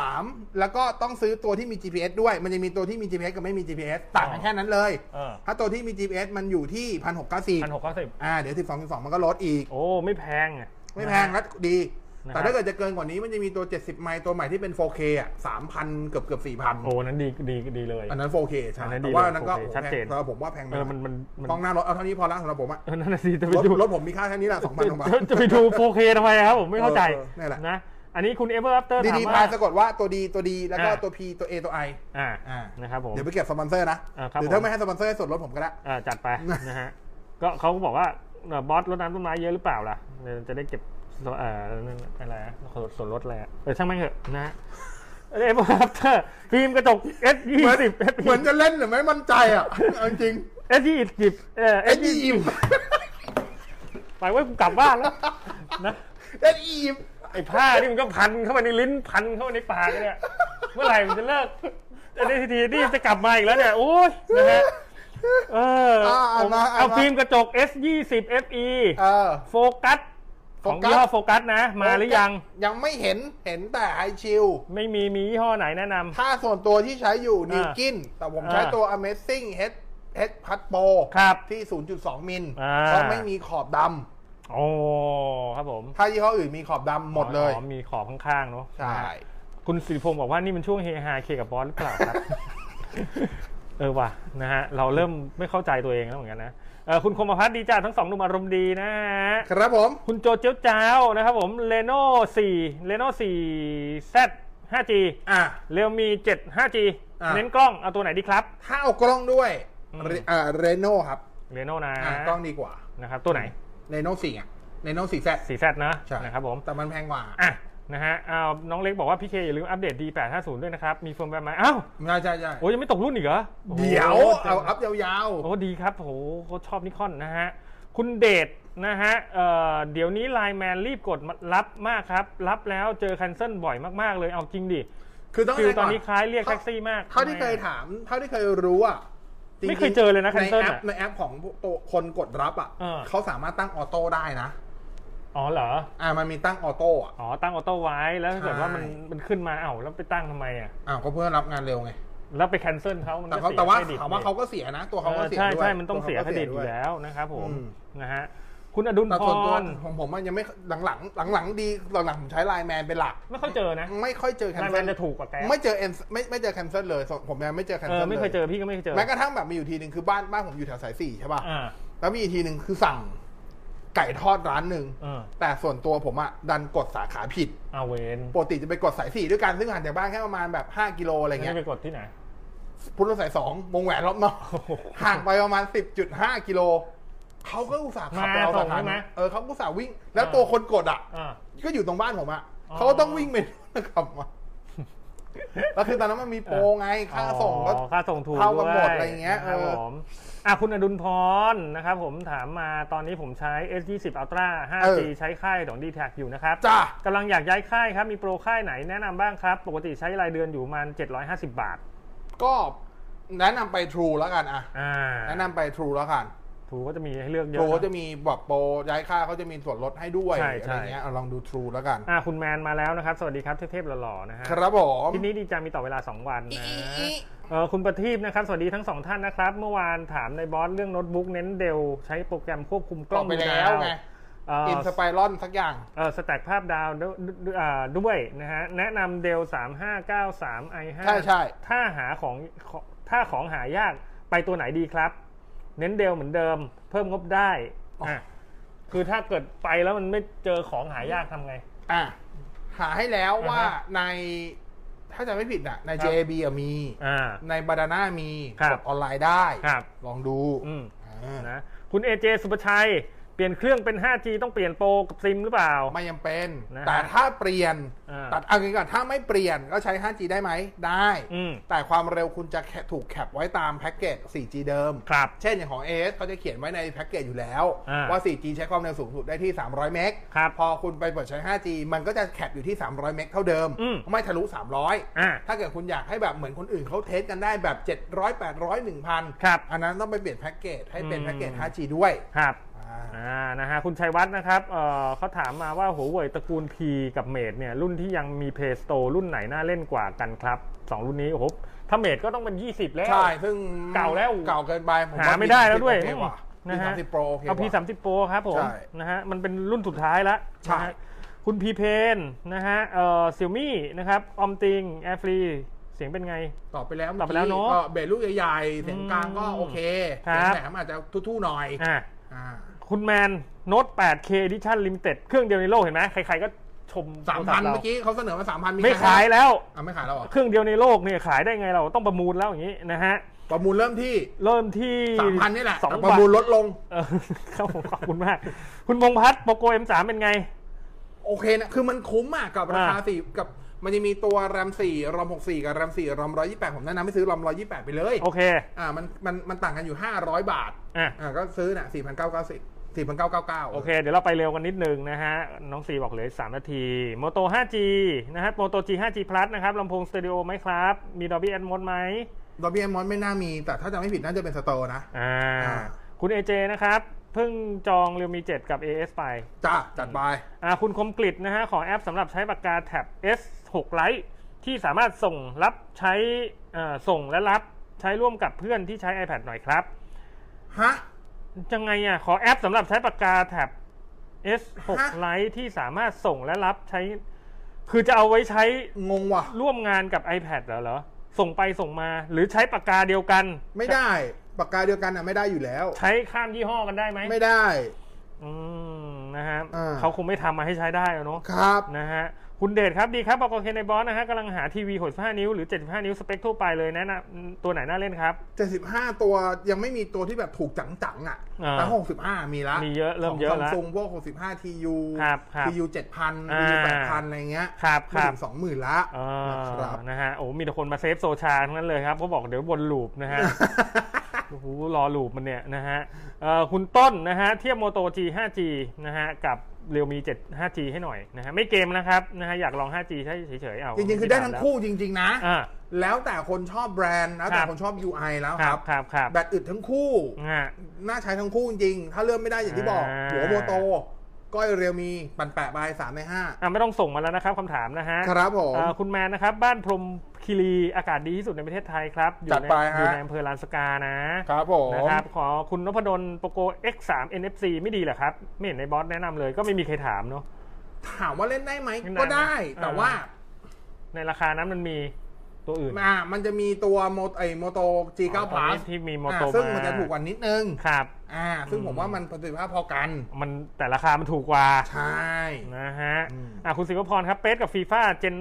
แล้วก็ต้องซื้อตัวที่มี GPS ด้วย มันจะมีตัวที่มี GPS กับไม่มี GPS ต่างกันแค่นั้นเลย เออถ้าตัวที่มี GPS มันอยู่ที่พันหกเก้าสิบพันหกเก้าสิบอ่าเดี๋ยวสิบสองสิบสองมันก็ลดอีก โอ้ ไม่แพงอะไม่แพงและดีนะฮะ แต่ถ้าเกิดจะเกินกว่านี้มันจะมีตัว 70 ไมล์ตัวใหม่ที่เป็น 4K อะ3,000 เกือบเกือบ4,000 โอ้นั้นดีดีดีเลย อันนั้น 4K ใช่อันนั้นดีแต่ว่าเลยอันนั้นก็ 4K โอ้โหชัดเจนแพงสำหรับผมว่าแพงไปเออมันมันมันกล้องหน้ารถเอาเท่านี้พอละสำหรับผมอะเออนั่นนะสิจะไปรถดูรถผมมีค่าแค่นี้แหละ2,000กว่าบาทจะจะไปดู 4K ทำไมครับผมไม่เข้าใจเออเออนี่แหละนะอันนี้คุณ Ever After ดีถามว่า DDPAI สะกดว่าตัว D ตัว D แล้วก็อ่าตัว P ตัว A ตัว I อ่าอ่านะครับผมเดี๋ยวไปเก็บสปอนเซอร์นะอ่าครับหรือผมถ้าไม่ให้สปอนเซอร์ให้ส่วนลดผมก็ได้อ่าจัดไปนะฮะก็เขาก็บอกว่าเอ่อบอสรดน้ำต้นไม้เยอะหรือเปล่าล่ะเดี๋ยวจะได้เก็บส่วนเอ่อนั่นอะไรนะส่วนลดอะไรอะเออช่างแม่งเถอะนะฮะ Ever Afterฟิล์มกระจก S ยี่สิบ S เหมือนจะเล่นหรือไม่มั่นใจอะเอาจริง S ยี่สิบเออเอ็ S ดอียี่มหมายว่ากูกลับบ้านแล้วนะเอ็ดอีมไอ้ผ้านี่มันก็พันเข้าไปในลิ้นพันเข้าไปในปากเนี่ยเมื่อไหร่มันจะเลิกแต่ในทีทีนี่จะกลับมาอีกแล้วเนี่ยโอ้ยนะฮะเอออ่าอ่านมาอ่านมาเอาฟิล์มกระจก S 2 0 FE เออโฟกัส ของโฟกัสยี่ห้อโฟกัสนะ มาหรือยังยังไม่เห็นเห็นแต่ไฮชิลไม่มีมียี่ห้อไหนแนะนำถ้าส่วนตัวที่ใช้อยู่นิวอ่ากินแต่ผมใช้อ่าตัว Amazing Head Head Pad Pro ครับที่ 0.2 มิลอ่าเพราะไม่มีขอบดโอ้ครับผมำถ้ายี่ห้ออื่นมีขอบดำหมดเลยอ๋อมีขอบข้างๆเนาะใช่ คุณสิริพงศ์บอกว่านี่มันช่วงเฮฮาเคกับบอสหรือเปล่าครับ เออว่ะนะฮะเราเริ่มไม่เข้าใจตัวเองแล้วเหมือนกันนะเออ คุณคมพัฒน์ดีจ้าทั้งสองหนุ่มอารมณ์ดีนะฮะครับผม คุณโจเจ้าเจ้านะครับผม Reno 4 Reno 4 Z 5G อะเรียวมี 7 5G อะเน้นกล้องเอาตัวไหนดีครับ ถ้าเอากล้องด้วยอืมเรอ่า Reno ครับ Reno นะอะกล้องดีกว่านะครับตัวไหนเรโน่สี่อะเรโน่สี่แซ4 Z นะใช่นะครับผมแต่มันแพงกว่าอะ นะฮะเอาน้องเล็กบอกว่าพี่เคอย่าลืม update D850 ด้วยนะครับ มีเฟิร์มแวร์ไหมอ้าวใช่ใช่ใช่โอ้ยังไม่ตกรุ่นอีกเหรอโอ้โหเดี๋ยวเอาอัพยาวโอ้ดีครับโอ้โหเขาชอบ Nikon นะฮะคุณเดชนะฮะเอ่อเดี๋ยวนี้ LINE MAN รีบกดรับมากครับ รับแล้วเจอ c คนเซิลบ่อยมากๆเลยเอาจริงดิๆคือต้องฟีลให้ตก่อนนี้คล้ายเรียกแท็กซี่มากเท่าที่เคยถามเท่าที่เคยรู้อะจริงๆไม่เคยเจอเลยนะใน cancel แอปอะในแอปของตัวคนกดรับอะเออเขาสามารถตั้ง auto ได้นะ อ๋อเหรอ อ่ามันมีตั้ง auto อะ อ๋อตั้ง auto ไว้แล้วถ้าเกิดว่ามันใช่ มันขึ้นมาเอ้าแล้วไปตั้งทำไมอะอ้าวก็เพื่อรับงานเร็วไง แล้วไปแคนเซิลเขามันแต่ก็เขาเสียแต่ว่าเครดิตถามว่าเขาก็เสียนะ ตัวเขาก็เออเสียใช่ด้วยใช่มันต้องวเสียเครดิตอด้ยู่วแล้วนะครับผมอืมนะฮะคุณอดุลแต่พส่วนตัวรของผมมันยังไม่หลังๆหลังๆดีหลังๆผมใช้ไลน์แมนเป็นหลัก ไม่ค่อยเจอนะไม่ค่อยเจอแคนไลน์เซิแมลนจะถูกกว่าแกไม่เจอเอ็นไม่ไม่เจอแคนเซิลเลยส่วนผมยังไม่เจอแคนเอเซิอลไม่เคยเจอพี่ก็ไม่เคยเจอแม้กระทั่งแบบมีอยู่ทีหนึ่งคือบ้านบ้านผมอยู่แถวสายสี่ใช่ป่ะ อ่า แล้วมีอีกทีหนึ่งคือสั่ง ไก่ทอดร้านหนึ่งเออแต่ส่วนตัวผมอะดันกดสาขาผิดเอาเวนปกติจะไปกดสายสี่ด้วยกันซึ่งห่างจากบ้านแค่ประมาณแบบห้ากิโลอะไรเงี้ยไปกดที่ไหนพุทธสายสองวงแหวนรอบนอกห่างไปประมาณสิบจุดห้ากิโลเขาก็อุตส่าห์ขับไปเอามาส่สางขาใช่ไหมเออเขาอุตส่าห์วิ่ง แล้วตัวคนกดอะอ่าก็อยู่ตรงบ้านผมอะอ๋อเขาก็ต้องวิ่งไปขับมา แล้วคือตอนนั้นมันมีโปรไงค่าส่งก็อ๋อค่าส่งถูกเท่ากันหมดวยอะไรเงี้ยครับเออผมอะคุณอดุลพรนะครับผมถามมาตอนนี้ผมใช้ S20 Ultra 5G ใช้ค่ายของ d t แทอยู่นะครับจ้ากำลังอยากย้ายค่ายครับ มีโปรค่ายไหนแนะนำบ้างครับ ปกติใช้รายเดือนอยู่ประมาณ750 บาท ก็แนะนำไป True แล้วกันอะอ่าแนะนำไป True แล้วกัน ถูกก็จะมีให้เลือกเยอะ True นเขาจะมีแบบโปรย้ายค่ายเขาจะมีส่วนลดให้ด้วยใช่อะไรใช่เงี้ยเอาลองดู True แล้วกัน อ่าคุณแมนมาแล้วนะครับ สวัสดีครับเทพๆหล่อๆนะฮะครับผมทีนี้ดีจังมีต่อเวลา 2 วันนะอีอีเออคุณประทีปนะครับ สวัสดีทั้งสองท่านนะครับ เมื่อวานถามใน boss เรื่องโน้ตบุ๊กเน้น Dell ใช้โปรแกรมควบคุมกกล้ล้อองงไปดูแล้ดาววไงเอ่ออินสไปรอนสักอย่าง เออ stack ภาพดาวด้วยด้วยอ่าด้วยนะฮะแนะนำเดล3593 i5 ใช่ใช่ ถ้าหาของของถ้าของหายากไปตัวไหนดีครับ เน้นเดลเหมือนเดิม เพิ่มงบได้อะคือถ้าเกิดไปแล้วมันไม่เจอของหายากทำไง อะหาให้แล้วว่าอ่าฮะในถ้าจะไม่ผิดอะ ใน ครับ JB อะมี อ่า ในบาดาน่ามีครับ กดออนไลน์ได้ ครับ ลองดูอืม อ่านะคุณเอเจสุปชัย เปลี่ยนเครื่องเป็น 5G ต้องเปลี่ยนโปรกับซิมหรือเปล่า ไม่ยังเป็น นะฮะแต่ถ้าเปลี่ยนอ่า ตัดเอางี้ก่อนถ้าไม่เปลี่ยนก็ใช้ 5G ได้ไหมได้ อืมแต่ความเร็วคุณจะถูก cap ไว้ตามแพ็กเกจ 4G เดิม ครับ เช่นอย่างของ AS เขาจะเขียนไว้ในแพ็กเกจอยู่แล้ว อ่า ว่า 4G ใช้ความเร็วสูงสุดได้ที่ 300 เมก ครับ พอคุณไปเปิดใช้ 5G มันก็จะ cap อยู่ที่ 300 เมกเท่าเดิม อืม ไม่ทะลุ 300 อ่าถ้าเกิดคุณอยากให้แบบเหมือนคนอื่นเขา test กันได้แบบ 700 800 1000 ครับ อันนั้นต้องไปเปลี่ยนแพ็กเกจให้เป็นอืม แพ็กเกจ 5G ด้วย ครับ อ่าอ่านะฮะคุณชัยวัฒน์นะครับเอ่อเขาถามมาว่าหัวเว่ยตระกูล P กับเมดเนี่ยรุ่นที่ยังมี Play Store รุ่นไหนน่าเล่นกว่ากันครับสองรุ่นนี้โอ้โหถ้า Mate ก็ต้องเป็น 20 แล้ว ใช่ ซึ่งเก่าแล้วเก่าเกินไปผมหาว่าไม่ได้แล้วด้วยโอเคกว่านะฮะ30 Pro โอเคกเอาว่า P30 Pro ครับผมใช่นะฮะมันเป็นรุ่นสุดท้ายแล้วใช่นะฮะคุณพีเพนนะฮะเอ่อเซี่ยมี่นะครับออมติงแอร์ฟรีเสียงเป็นไง ตอบไปแล้วตอบไปแล้วเนอะก็เบสลูกใหญ่ๆ เสียงกลางก็โอเคครับเสียงแหลมอาจจะทู่ๆหน่อยอ่าอ่า คุณแมนโน้ต 8K Edition Limited เครื่องเดียวในโลกเห็นไหมใครๆก็ชมสามพันเมื่อกี้เขาเสนอมาสามพันไม่ขายแล้วอะไม่ขายแล้วเหรอเครื่องเดียวในโลกเนี่ยขายได้ไงเราต้องประมูลแล้วอย่างนี้นะฮะประมูลเริ่มที่เริ่มที่สามพันนี่แหละสองแต่ปบาระทมูลลดลงเออครับผมขอบคุณมาก คุณพงษ์พัฒน์โปโก M3 เป็นไง โอเคนะ คือมันคุ้มอะกับราคาอ่าสี่กับมันจะมีตัวแรมสี่รอมหกสี่กับแรมสี่รอมร้อยยี่แปดผมแนะนำให้ซื้อรอมร้อยยี่แปดไปเลย โอเค อ่า มัน มัน มันต่างกันอยู่ห้าร้อยบาทอะอ่าก็ซื้อน่ะสี่พันเก้าเก้า สิบสี่พันเก้าเก้าเก้าโอเคเดี๋ยวเราไปเร็วกันนิดนึงนะฮะ น้องซีบอกเหลือ3นาที Moto 5G นะฮะ Moto G 5G Plus นะครับลำโพงสเตอริโอไหมครับ มี Dolby Atmos ไหม Dolby Atmos ไม่น่ามี แต่ถ้าจะไม่ผิดน่าจะเป็นสโตร์นะอ่าอ่า คุณ AJ นะครับเพิ่งจอง Realme 7กับ AS ไป จ้าจัดไปอ่าคุณคมกริตนะฮะ ขอแอปสำหรับใช้ปากกาแท็บ S6 Lite ที่สามารถส่งรับใช้เอ่อส่งและรับใช้ร่วมกับเพื่อนที่ใช้ iPad หน่อยครับ ฮะ ยังไงอะ ขอแอปสำหรับใช้ปากกาแท็บ S6 ฮะ Lite ที่สามารถส่งและรับใช้ คือจะเอาไว้ใช้งงว่ะ ร่วมงานกับ iPad เหรอเหรอ ส่งไปส่งมา หรือใช้ปากกาเดียวกัน ไม่ได้ ปากกาเดียวกันอะไม่ได้อยู่แล้ว ใช้ข้ามยี่ห้อกันได้ไหม ไม่ได้ อืมนะฮะอ่า เขาคงไม่ทำมาให้ใช้ได้อะเนาะ ครับ นะฮะ คุณเดชครับดีครับบอกโอเคใน boss นะฮะกำลังหาทีวี 65 นิ้วหรือ 75 นิ้วสเปคทั่วไปเลยแนะนำตัวไหนน่าเล่นครับ 75 ตัวยังไม่มีตัวที่แบบถูกจังๆอะอ่าแต่65 มีละมีเยอะเริ่มเยอะแล้วซัมซุงพวก65 TU ครับครับ TU 7,000อ่า TU 8,000 อะไรเงี้ยครับไม่ครับถึง20,000 ละเออนะครับนะฮะโอ้มีแต่คนมาเซฟโซชาทั้งนั้นเลยครับเขาบอกเดี๋ยววน loop นะฮะโอ้โหรอ loop มันเนี่ยนะฮะเอ่อคุณต้นนะฮะเทียบโมโต G 5G นะฮะกับ เรียวมี 7 5G ให้หน่อยนะฮะไม่เกมนะครับนะฮะอยากลอง 5G ใช้เฉยๆเอาจริงๆ คือได้ทั้งคู่จริง ๆ นะ อ่า แล้วแต่คนชอบแบรนด์แล้วแต่ครับคนชอบ UI แล้วคครัรับบครับครับแบตอึดทั้งคู่อ่าน่าใช้ทั้งคู่จริงๆ ถ้าเลือกไม่ได้อย่างที่บอก อ่า หัวโมโต ก้อยเรียวมีปั่นแปะบายสามในห้าอ่าไม่ต้องส่งมาแล้วนะครับคำถามนะฮะครับผมเอ่อคุณแมนนะครับ บ้านพรหมคีรีอากาศดีที่สุดในประเทศไทยครับ อยู่จัดในไปอฮะยู่ในอำเภอลานสกานะครับผมนะครับขอคุณนพดลโปโก X3 NFC ไม่ดีเหรอครับ ไม่เห็นใน boss แนะนำเลย ก็ไม่มีใครถามเนาะถามว่าเล่นได้ไหมเล่นได้ก็ได้อ่าแต่ว่า ในราคานั้นมันมีตัวอื่นอ่ามันจะมีตัวโมไอโมโต G9 อ๋อตอน Plus นี้ที่มี Moto อ่าซึ่งมามันจะถูกกว่านิดนึงครับ อ่า ซึ่งผมว่ามันประสิทธิภาพพอกัน มันแต่ราคามันถูกกว่า ใช่นะฮะอืมอะคุณศิวพรครับ PES กับ FIFA gen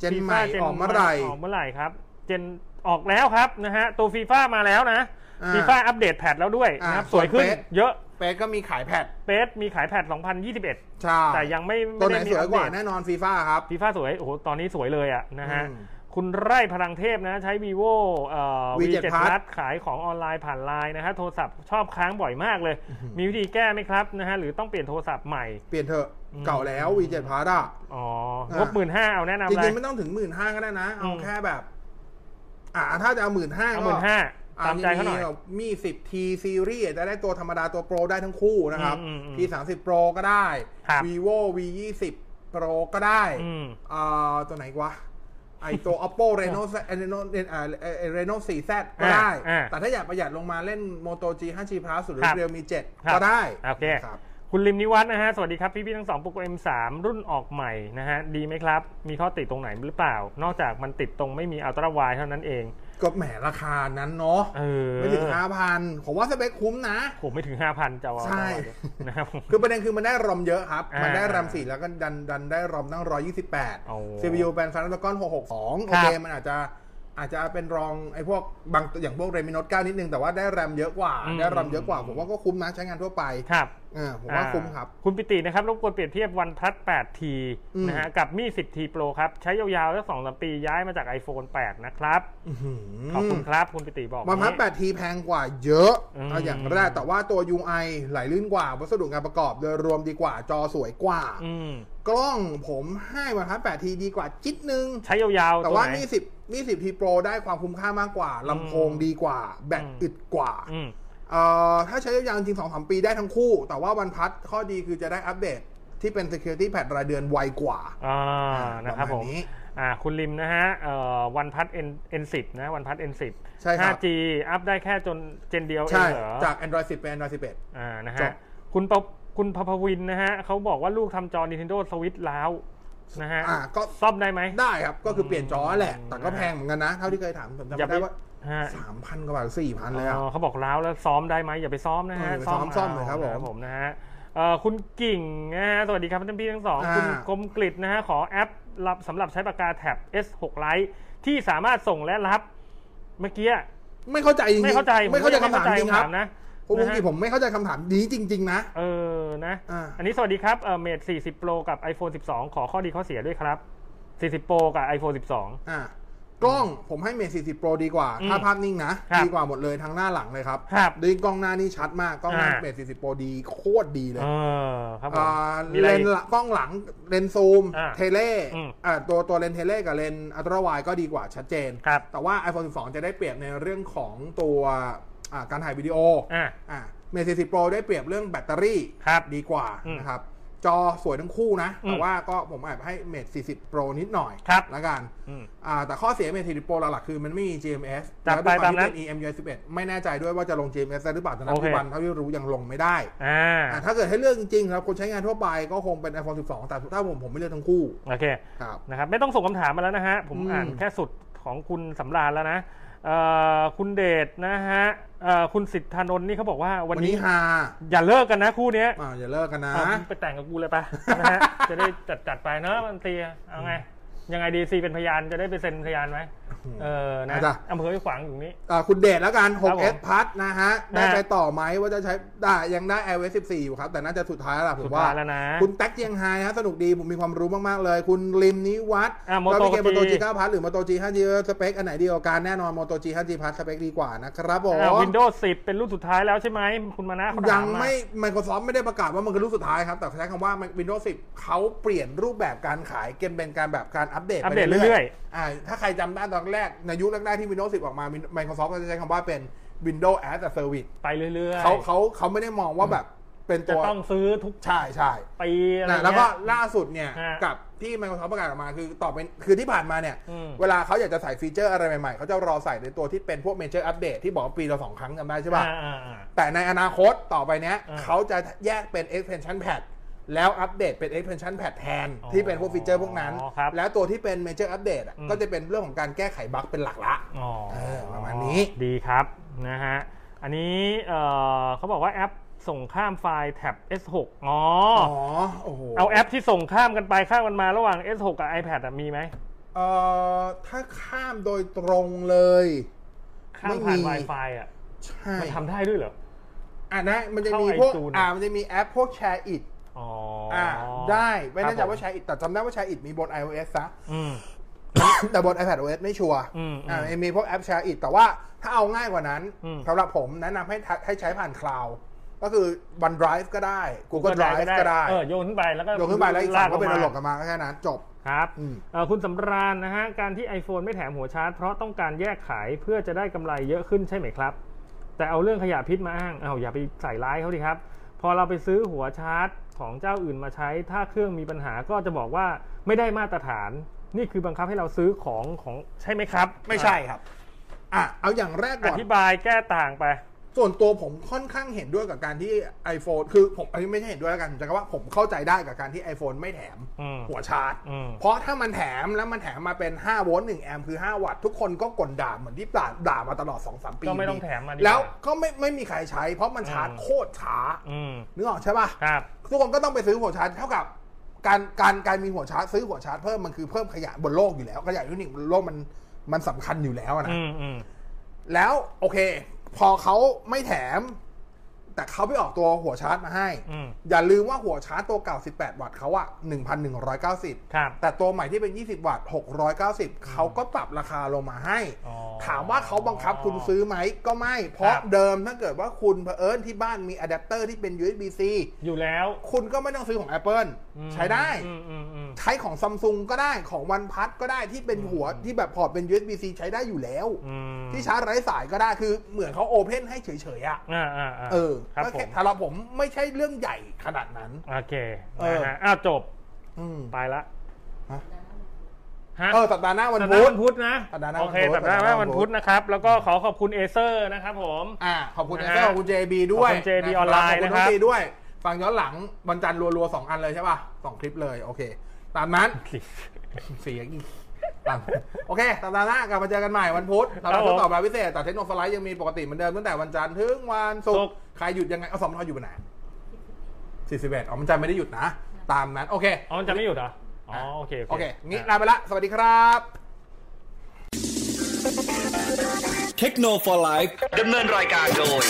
gen ใหม่ออกเมื่อไหร่ออกเมื่อไหร่ครับ gen ออกแล้วครับนะฮะตัวฟีฟ่ามาแล้วนะอ่า FIFA update patch แล้วด้วยนะครับอ่าสวยขึ้นส่วน PES เยอะ PES ก็มีขาย patch PES มีขาย patch 2021 ใช่ แต่ยังไม่ตัวไม่ไหนได้มีสวยกว่าอัปเดตแน่นอนฟีฟ่าครับฟีฟ่าสวยโอ้โหตอนนี้สวยเลยอะนะฮะอืม คุณไร่พลังเทพนะใช้ vivo เอ่อ V7 V7 Plus Plus ขายของออนไลน์ผ่านไลน์นะฮะโทรศัพท์ชอบค้างบ่อยมากเลย มีวิธีแก้ไหมครับนะฮะหรือต้องเปลี่ยนโทรศัพท์ใหม่ เปลี่ยนเถอะอืมเก่าแล้ว V7 Plus อะ อ๋ออ่างงบหมื่นห้าเอาแนะนำจเลริย งๆไม่ต้องถึงหมื่นห้าก็ได้นะ เอาอืม แค่แบบ อ่าถ้าจะเอาหมื่นห้าเอาก็หมื่นห้าตามใจเขาหน่อย มีสิบทีซีรีส์จะได้ตัวธรรมดาตัวโปรได้ทั้งคู่นะครับ อืมอืม T สามสิบ Pro ก็ได้ ครับ vivo V ยี่สิบ Pro ก็ได้อืม อ่าตัวไหนวะ ไอตัว oppo reno reno อ่า reno 4z ก็ได้อ่าแต่ถ้าอยากประหยัดลงมาเล่น moto g 5g plus หรือครับ realme ครั7บก็ได้โอเคครับคุณริมนิวัฒน์นะฮะ สวัสดีครับ พี่ๆทั้งสองปุก M3 รุ่นออกใหม่นะฮะ ดีไหมครับ มีข้อติดตรงไหนหรือเปล่า นอกจากมันติดตรงไม่มีอัลตร้าไวเท่านั้นเอง ก็แหมราคานั้นเนาะเออไม่ถึง5,000ผมว่าสเปคคุ้มนะผมไม่ถึง5,000จะเอาใช่นะครับผมคือประเด็นคือมันได้รอมเยอะครับอ่ามัมันได้รอม4แล้วก็ดันดันได้รอมตั้ง128โอ้ CPU เป็น Snapdragon 662โอเคมันอาจจะ อาจจะเป็นรองไอ้พวกบางอย่างพวก Redmi Note 9นิดนึงแต่ว่าได้แรมเยอะกว่าอืมได้รอมเยอะกว่า ผมว่าก็คุ้มนะใช้งานทั่วไปครับเออผมว่าคุ้มครับอ่าคุณปิตินะครับรบกวนเปรียบเทียบวันพัด 8T อืมนะฮะกับมี 10T Pro ครับ ใช้ยาวๆแล้วสองสามปีย้ายมาจาก iPhone 8 นะครับอื้อหืขอบคุณครับคุณปิติบอกมันพัดนี้8ทีแพงกว่าเยอะอืมเอาอย่างแรกแต่ว่าตัว UI ไหลลื่นกว่าวัสดุงานประกอบโดยรวมดีกว่าจอสวยกว่าอืม กล้องผมให้มันพัด8ทีดีกว่าจิตนึง ใช้ยาวๆแต่ว่าไหนมีสิบมีสิบทีโปรได้ความคุ้มค่ามากกว่าลำโพงดีกว่า แบตอืมอึดกว่าอืมเอ่อถ้าใช้ยาวๆจริงสองสามปีได้ทั้งคู่ แต่ว่าวันพัดข้อดีคือจะได้อัปเดตที่เป็น Security Patch รายเดือนไวกว่าอ่านะครับปผระมมาณนี้อ่าคุณริมนะฮะเอ่อวันพัด N N10 นะวันพัด N10 ใช่ครับ 5G อัพได้แค่จนเจนเดียวเอใช่งเหรอจาก Android 10 เป็น Android 11อ่านะจฮะบคุณปะ คุณพภวินนะฮะเขาบอกว่าลูกทำจอ Nintendo Switch แล้วนะฮะอ่าก็ซ่อมได้ไหม ได้ครับ ก็คือเปลี่ยนจอแหละอืมแต่ก็แพงเหมือนกันนะ เท่าที่เคยถามผมจำอย่าไม่ไป ได้ว่าฮะสามพันกว่าบาทสี่พันเลยอะ อ๋อเขาบอกล้าวแล้วซ้อมได้ไหมอย่าไปซ้อมนะฮะเอออย่าไปซ้อมซ่อมเลยครับผมผมนะฮะเอ่อคุณกิ่งนะฮะสวัสดีครับท่านพี่ทั้งสองอ่า คุณกรมกลิตนะฮะขอแอปรับสำหรับใช้ปากกาแท็บ S6 Lite ที่สามารถส่งและรับ เมื่อกี้ไม่เข้าใจจริงๆไม่เข้าใจไม่เข้าใจผคำถามจริงครับคำถนะ คุณลุงนะฮะกีผมไม่เข้าใจคำถามนี้จริง ๆ นะ เออนะอ่าอันนี้สวัสดีครับเอ่อเมท40 Pro กับ iPhone 12 ขอข้อดีข้อเสียด้วยครับ 40 Pro กับ iPhone 12อ่ากล้องผมให้เมท40 Pro ดีกว่าอืมถ้าภาพนิ่งนะครับดีกว่าหมดเลยทั้งหน้าหลังเลยครับครับดีกล้องหน้านี่ชัดมากกล้องหน้าอ่าเมท40 Pro ดีโคตรดีเลยเออครับผมอ่ามีอะไรเลนอีกส์ละกล้องหลังเลนส์ซูมอ่า tele อืมอ่าตัวตัวเลนส์ tele กับเลนส์ ultrawide ก็ดีกว่าชัดเจนครับแต่ว่า iPhone 12 จะได้เปรียบในเรื่องของตัวอ่า การถ่ายวิดีโออะอ่าเมท40 Pro ได้เปรียบเรื่องแบตเตอรี่ครับดีกว่าอืมนะครับ จอสวยทั้งคู่นะอืมแต่ว่าก็ผมแอบให้เมท40 Pro นิดหน่อยครับละกันอืมอ่าแต่ข้อเสียเมท40 Pro หลักๆคือมันไม่มี GMS จัดไปแล้วด้วยควตามนั้นที่เป็น EMUI 11 ไม่แน่ใจด้วยว่าจะลง GMS ได้หรือเปล่าแต่ณโอปัจเคจุบันเท่าที่รู้ยังลงไม่ได้อ่าอ่าถ้าเกิดให้เลือกจริงๆครับคนใช้งานทั่วไปก็คงเป็น iPhone 12 แต่ถ้าผมผมไม่เลือกทั้งคู่โอเคครับนะครับไม่ต้องส่งคำถามมาแล้วนะฮะผมอืมอ่านแค่สุดของคุณสำราญแล้วนะเอ่อคุณเดชนะฮะเอ่อ คุณสิทธานนท์นี่เขาบอกว่าวันวันนี้นี้ฮาอย่าเลิกกันนะคู่เนี้ยอ่าอย่าเลิกกันนะอะไปแต่งกับกูเลยปะนะฮะจะได้จัดจัดไปเนอะมันเตียเอาไงยังไงดีซีเป็นพยานจะได้ไปเซ็นพยานไหม เออนะอะจ้ะอำเภอห้วยขวางอยู่นี้อ่าคุณเดชแล้วกันครับผม 6s Plus นะฮะ ได้ฮะไปต่อไหมว่าจะใช้ได้ยังได้ iOS 14 อยู่ครับ แต่น่าจะสุดท้ายแล้วล่ะผสุมดว่าท้ายแล้วนะคุณแท็กเจียงไฮฮะสนุกดี ผมมีความรู้มาก ๆ เลย คุณริมนิวัฒน์อะแล้ว Moto พี่เกมโมโต G จี9พัทหรือโมโตจี5 g สเปคอันไหนดีกว่ากันแน่นอนโมโตจี5 g พัทสเปคดีกว่านะครับผม Windows 10 เป็นรุ่นสุดท้ายแล้วใช่ไหมคุณมานะเขายัถางมาไม่ Microsoft ไม่ได้ประกาศว่ามันคือรุ่นสุดท้ายครับแต่ใช้คำว่า Windows 10เขาเปลี่ยนรูปแบบการขายเกมเป็นการแบบการอัปเดตอัปไปเดตเรื่อยๆอ่าถ้าใครจำได้ตอนแรก ในยุคแรกๆที่ Windows 10 ออกมา Microsoft ก็จะใช้คำว่าเป็น Windows as a Service ๆไปเรื่อยๆเขาเขาเขาไม่ได้มองว่าแบบเป็นจะตัวต้องซื้อทุกใช่ใช่ปีอะไรนะเงี้ย แล้วก็ล่าสุดเนี่ยฮะกับที่ Microsoft ประกาศออกมาคือต่อไปคือที่ผ่านมาเนี่ย อืม เวลาเขาอยากจะใส่ฟีเจอร์อะไรใหม่ๆเขาจะรอใส่ในตัวที่เป็นพวก Major Update ที่บอกว่าปีละสองครั้งจำได้ใช่ป่ะ อ่าอ่าอ่า แต่ในอนาคตต่อไปเนี้ยอ่า เขาจะแยกเป็น expansion pad แล้วอัปเดตเป็น expansion pad แทนอ๋อที่เป็นพวกฟีเจอร์พวกนั้นครับแล้วตัวที่เป็น major update อะอืมก็จะเป็นเรื่องของการแก้ไขบั๊กเป็นหลักละอ๋อเออประมาณนี้ดีครับนะฮะอันนี้เอ่อเขาบอกว่าแอปส่งข้ามไฟล์แท็บ S6 อ๋ออ๋อโอ้โหเอาแอปที่ส่งข้ามกันไปข้ามกันมาระหว่าง S6 กับ iPad อะมีไหมเอ่อถ้าข้ามโดยตรงเลย ข้ามไม่ผ่านมี Wi-Fi อะใช่มันทำได้ด้วยเหรออะได้มันจะเข้ามีพวก iTunes อ่ามันจะมีแอปพวกแชร์ อิดอ๋ออ่าได้ไม่แน่ใจครับผมว่าแชร์อิดแต่จำได้ว่าแชร์อิดมีบน iOS ซะอืมแต่บน iPad OS ไม่ชัวร์อืมอ่าอืมมีพวกแอปแชร์อิดแต่ว่าถ้าเอาง่ายกว่านั้นอืมสำหรับผมแนะนำให้ทัให้ใช้ผ่านคลาวด์ก็คือ OneDrive ก็ได้ Google Drive ก็ได้เออโยนขึ้นไปแล้วก็โยนขึ้นไปแล้วอีกฝั่งก็เป็นลระงลมากกันมาก็แค่นั้นจบครับอืมเอ่อคุณสำราญนะฮะการที่ iPhone ไม่แถมหัวชาร์จ เพราะต้องการแยกขายเพื่อจะได้กำไรเยอะขึ้นใช่ไหมครับ แต่เอาเรื่องขยะพิษมาอ้างเอาอย่าไปใส่ร้ายเขาดิครับ พอเราไปซื้อหัวชาร์จของเจ้าอื่นมาใช้ ถ้าเครื่องมีปัญหาก็จะบอกว่าไม่ได้มาตรฐาน นี่คือบังคับให้เราซื้อของของใช่ไหมครับ ไม่ใช่ครับอะเอาอย่างแรกอก่อนธิบายแก้ต่างไป ส่วนตัวผมค่อนข้างเห็นด้วยกับการที่ iPhone คือผมอันนี้ไม่ใช่เห็นด้วยแล้วกันผมจะว่าผมเข้าใจได้กับการที่ iPhone ไม่แถมอืมหัวชาร์จ อืม เพราะถ้ามันแถมแล้วมันแถมมาเป็น 5 โวลต์1แอมป์คือ 5 วัตต์ทุกคนก็กลด่าเหมือนที่ด่าด่ามาตลอด 2-3 ปีก็ไม่ต้องแถมมาดีกว่า แล้วก็ไม่ไม่มีใครใช้ เพราะมันชาร์จอืมโคตรช้าอืมนึกออกใช่ป่ะ ครับ ทุกคนก็ต้องไปซื้อหัวชาร์จเท่ากับการการการมีหัวชาร์จซื้อหัวชาร์จเพิ่มมันคือเพิ่มขยะบนโลกอยู่แล้วขยะอิเล็กทรอนิกส์บนโลกมันมันสำคัญอยู่แล้วอะนะ อืมอืมแล้วโอเค พอเขาไม่แถม แต่เขาไปออกตัวหัวชาร์จมาให้ อืม อย่าลืมว่าหัวชาร์จตัวเก่า 18 วัตต์เขาอะ1,190ครับแต่ตัวใหม่ที่เป็น 20 วัตต์ 690 เขาก็ปรับราคาลงมาให้ อ๋อ ถามว่าเขาบังคับคุณซื้อไหมก็ไม่ เพราะครับเดิมถ้าเกิดว่าคุณเผอิญที่บ้านมีอะแดปเตอร์ที่เป็น USB-C อยู่แล้ว คุณก็ไม่ต้องซื้อของ Apple อืมใช้ได้อืมอืมอืมใช้ของซัมซุงก็ได้ของ OnePlus ก็ได้ที่เป็นหัวที่แบบ port เป็น USB-C ใช้ได้อยู่แล้วอืมที่ชาร์จไร้สายก็ได้คือเหมือนเขา open ให้เฉยๆอะอ่าอ่าอ่าเออครับก็ผแค่มสำหรับผมไม่ใช่เรื่องใหญ่ขนาดนั้น โอเคเออนะฮะอ้าวจบอืมไปละ ฮะฮะ เออสัปดาห์หน้าวันสัปดาพุห์ธ วันพุธนะสัปดาห์หน้าโอเควันพุธสัปดาห์หน้าสัปดาห์หน้าวันพุธนะครับ แล้วก็ขอขอบคุณเอเซอร์นะครับผม อ่าขอบคุณนะเอฮะเซอร์ขอบคุณ JB ด้วยขอบคุณ JB ะออนไลน์ขอบคุณนะครับองตีด้วย ฟังย้อนหลังวันจันทร์รัวๆสองอันเลยใช่ป่ะสองคลิปเลยโอเค ตามนั้น เสียงอีกตามโอเคสัปดาห์หน้ากลับมาเจอกันใหม่วันพุธสำหรับครับผมทดสอบรายพิเศษ แต่เทคโนโลยียังมีปกติเหมือนเดิมตั้งแต่วันจันทร์ถึงวันศุศุกกร์ ร์ใครหยุดยังไง เอาสองทออยู่วันไหนสี่สิบเอ็ดอ๋อมันจันทร์ไม่ได้หยุดนะ ตามนั้น โอเค อ๋อมันจะไม่หยุดเหรอ อ๋อโอเคโอเคงี้ลาไปละ สวัสดีครับเทคโนโลยีดำเนินรายการโดย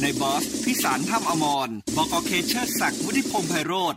ในบอสพิสารถ้ำอมรบกเคเชอร์ศักดิ์วุฒิพงษ์ไพโรธ